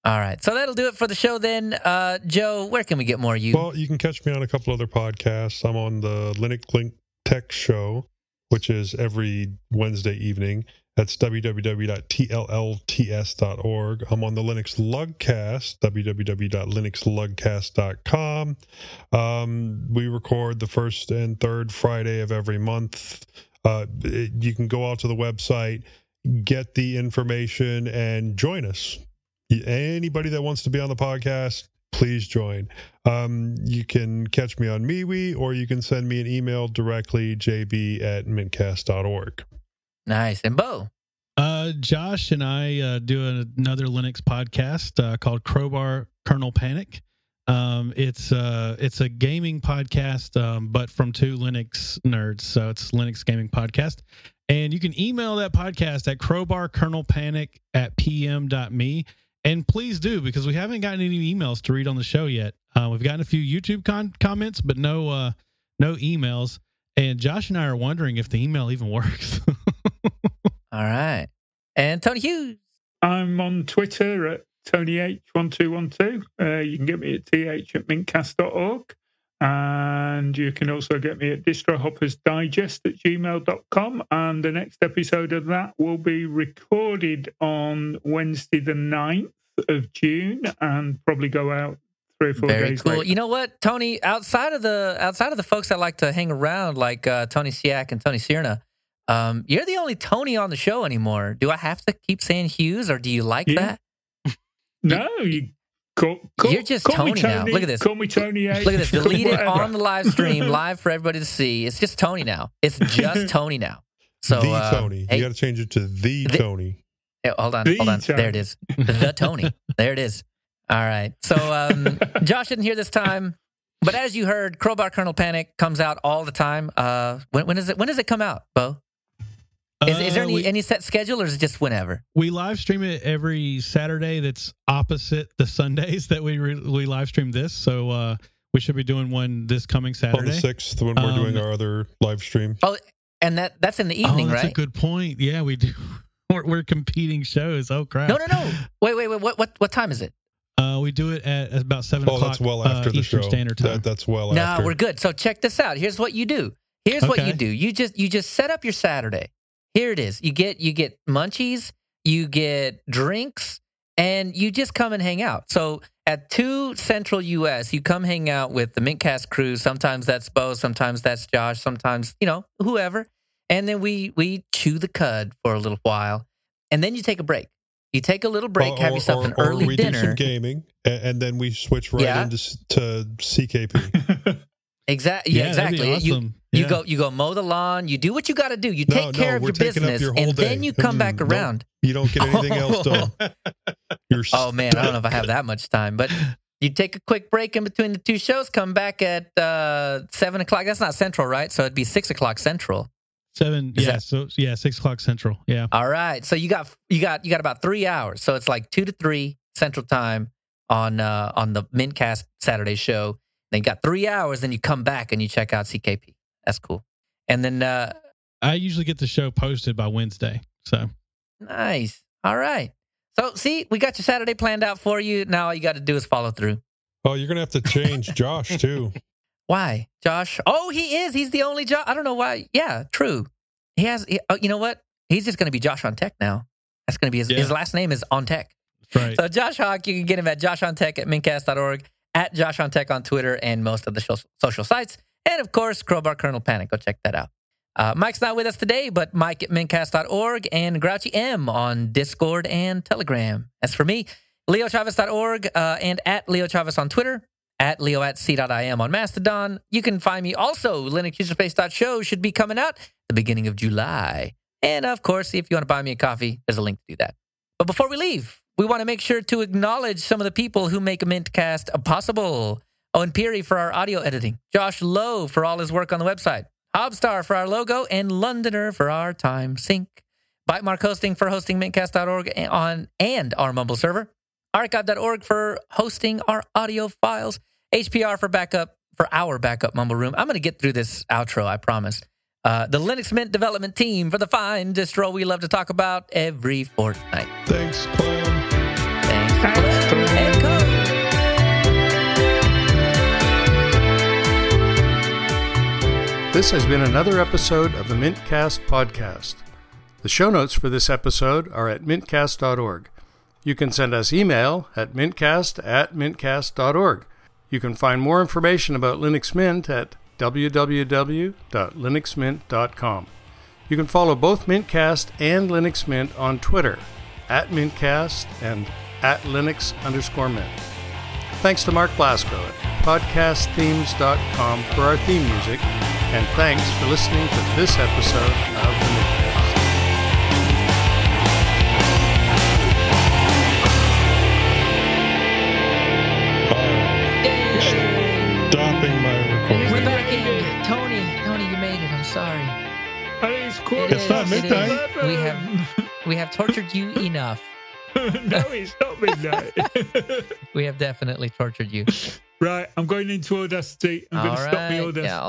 All right, so that'll do it for the show. Then, uh, Joe, where can we get more of you? Well, you can catch me on a couple other podcasts. I'm on the Linux Link Tech Show, which is every Wednesday evening. That's www.tllts.org. I'm on the Linux Lugcast, www.linuxlugcast.com. Um, we record the first and third Friday of every month. Uh, it- you can go out to the website, get the information, and join us. Anybody that wants to be on the podcast, please join. Um, you can catch me on MeWe or you can send me an email directly, jb at mintcast.org. nice and Bo. Uh, Josh and I uh, do another Linux podcast uh, called Crowbar Kernel Panic. Um, it's uh, it's a gaming podcast, um, but from two Linux nerds. So it's Linux gaming podcast, and you can email that podcast at crowbarkernelpanic at pm.me. And please do because we haven't gotten any emails to read on the show yet. Uh, we've gotten a few YouTube con- comments, but no uh, no emails. And Josh and I are wondering if the email even works. All right, and Tony Hughes. I'm on Twitter at TonyH1212. Uh, you can get me at th at mintcast.org. And you can also get me at distrohoppersdigest at gmail.com. And the next episode of that will be recorded on Wednesday, the 9th of June, and probably go out three or four Very days cool. later. You know what, Tony? Outside of the outside of the folks that like to hang around, like uh, Tony Siak and Tony Sierna, um, you're the only Tony on the show anymore. Do I have to keep saying Hughes, or do you like Yeah. that? no, you call, call, You're just call me Tony now. Look at this. Call me Tony H. Look at this. call me Delete it on the live stream, live for everybody to see. It's just Tony now. It's just Tony now. So the uh, Tony. hey, you got to change it to the, The- Tony. Yeah, hold on, The hold on. Tony. There it is. The Tony. there it is. All right. So um, Josh isn't here this time, but as you heard, Crowbar Kernel Panic comes out all the time. Uh, when, when is it? When does it come out, Bo? Is, is there Uh, any, we- any set schedule, or is it just whenever? we live stream it every Saturday. That's opposite the Sundays that we re- we live stream this. So uh, we should be doing one this coming Saturday. On the Saturday. 6th, when we're Um, doing our other live stream. Oh, And that that's in the evening, oh, that's right? a good point. Yeah, we do. We're, we're competing shows. Oh crap! no, no, no. Wait, wait, wait. What what what time is it? Uh, we do it at about seven Oh, o'clock. that's well uh, after the Eastern show. Standard Time. That, that's well No, after. we're good. So check this out. Here's what you do. Here's what you do. You just you just set up your Saturday. Here it is. You get you get munchies, you get drinks, and you just come and hang out. So at two Central US, you come hang out with the Mintcast crew. Sometimes that's Bo, sometimes that's Josh, sometimes you know whoever. And then we we chew the cud for a little while, and then you take a break. You take a little break, Or- have or- yourself or- an or early we do some gaming, and, and then we switch right Yeah. into to CKP. Exactly. yeah, Yeah, that'd exactly. Awesome. You Yeah. go you go mow the lawn, you do what you got to do. You take no, care of your business your and then you come back no. around. You don't get anything else done. You're Oh man, I don't know if I have that much time, but you take a quick break in between the two shows, come back at uh, seven o'clock. That's not central, right? So it'd be six o'clock central. Seven. Is Yeah. that- so yeah, six o'clock central. Yeah. All right. So you got you got you got about three hours. So it's like two to three central time on uh, on the Mintcast Saturday show. Then you got three hours, then you come back and you check out CKP. That's cool. And then uh I usually get the show posted by Wednesday. So nice. All right. So see, we got your Saturday planned out for you. Now all you got to do is follow through. Oh, you're gonna have to change Josh too. Why, Josh? Oh, he is. He's the only Josh. I don't know why. Yeah, true. He has. He, oh, you know what? He's just going to be Josh on Tech now. That's going to be his. Yeah. His last name is on Tech. right. So Josh Hawk, you can get him at Josh on Tech at mintcast.org, at Josh on Tech on Twitter and most of the sho- social sites, and of course Crowbar Kernel Panic. Go check that out. Uh, Mike's not with us today, but Mike at mintcast.org and Grouchy M on Discord and Telegram. As for me, leochavez.org uh, and at Leo Chavez on Twitter, at Leo at C.im on Mastodon. You can find me also, linuxuserspace.show should be coming out the beginning of July. And of course, if you want to buy me a coffee, there's a link to do that. But before we leave, we want to make sure to acknowledge some of the people who make Mintcast possible. Owen Peary for our audio editing, Josh Lowe for all his work on the website, Hobstar for our logo, and Londoner for our time sync. Bytemark Hosting for hosting mintcast.org and on and our Mumble server. Archive.org for hosting our audio files. HPR for backup for our backup Mumble room. I'm going to get through this outro, I promise. Uh, the Linux Mint development team for the fine distro we love to talk about every fortnight. Thanks, Clem. Thanks, Thanks, Glenn This has been another episode of the Mintcast podcast. The show notes for this episode are at mintcast.org. You can send us email at mintcast at mintcast.org. You can find more information about Linux Mint at www.linuxmint.com. You can follow both Mintcast and Linux Mint on Twitter at Mintcast and at Linux underscore Mint. Thanks to Mark Blasco podcastthemes.com for our theme music, and thanks for listening to this episode of the Mintcast. Stopping my Here's the recording. back end. Tony, Tony, you made it. I'm sorry. It's, It It's not is, it midnight. is. We have we have tortured you enough. no, it's not midnight. We have definitely tortured you. right, I'm going into Audacity. I'm going to stop the All right. Audacity. Yeah,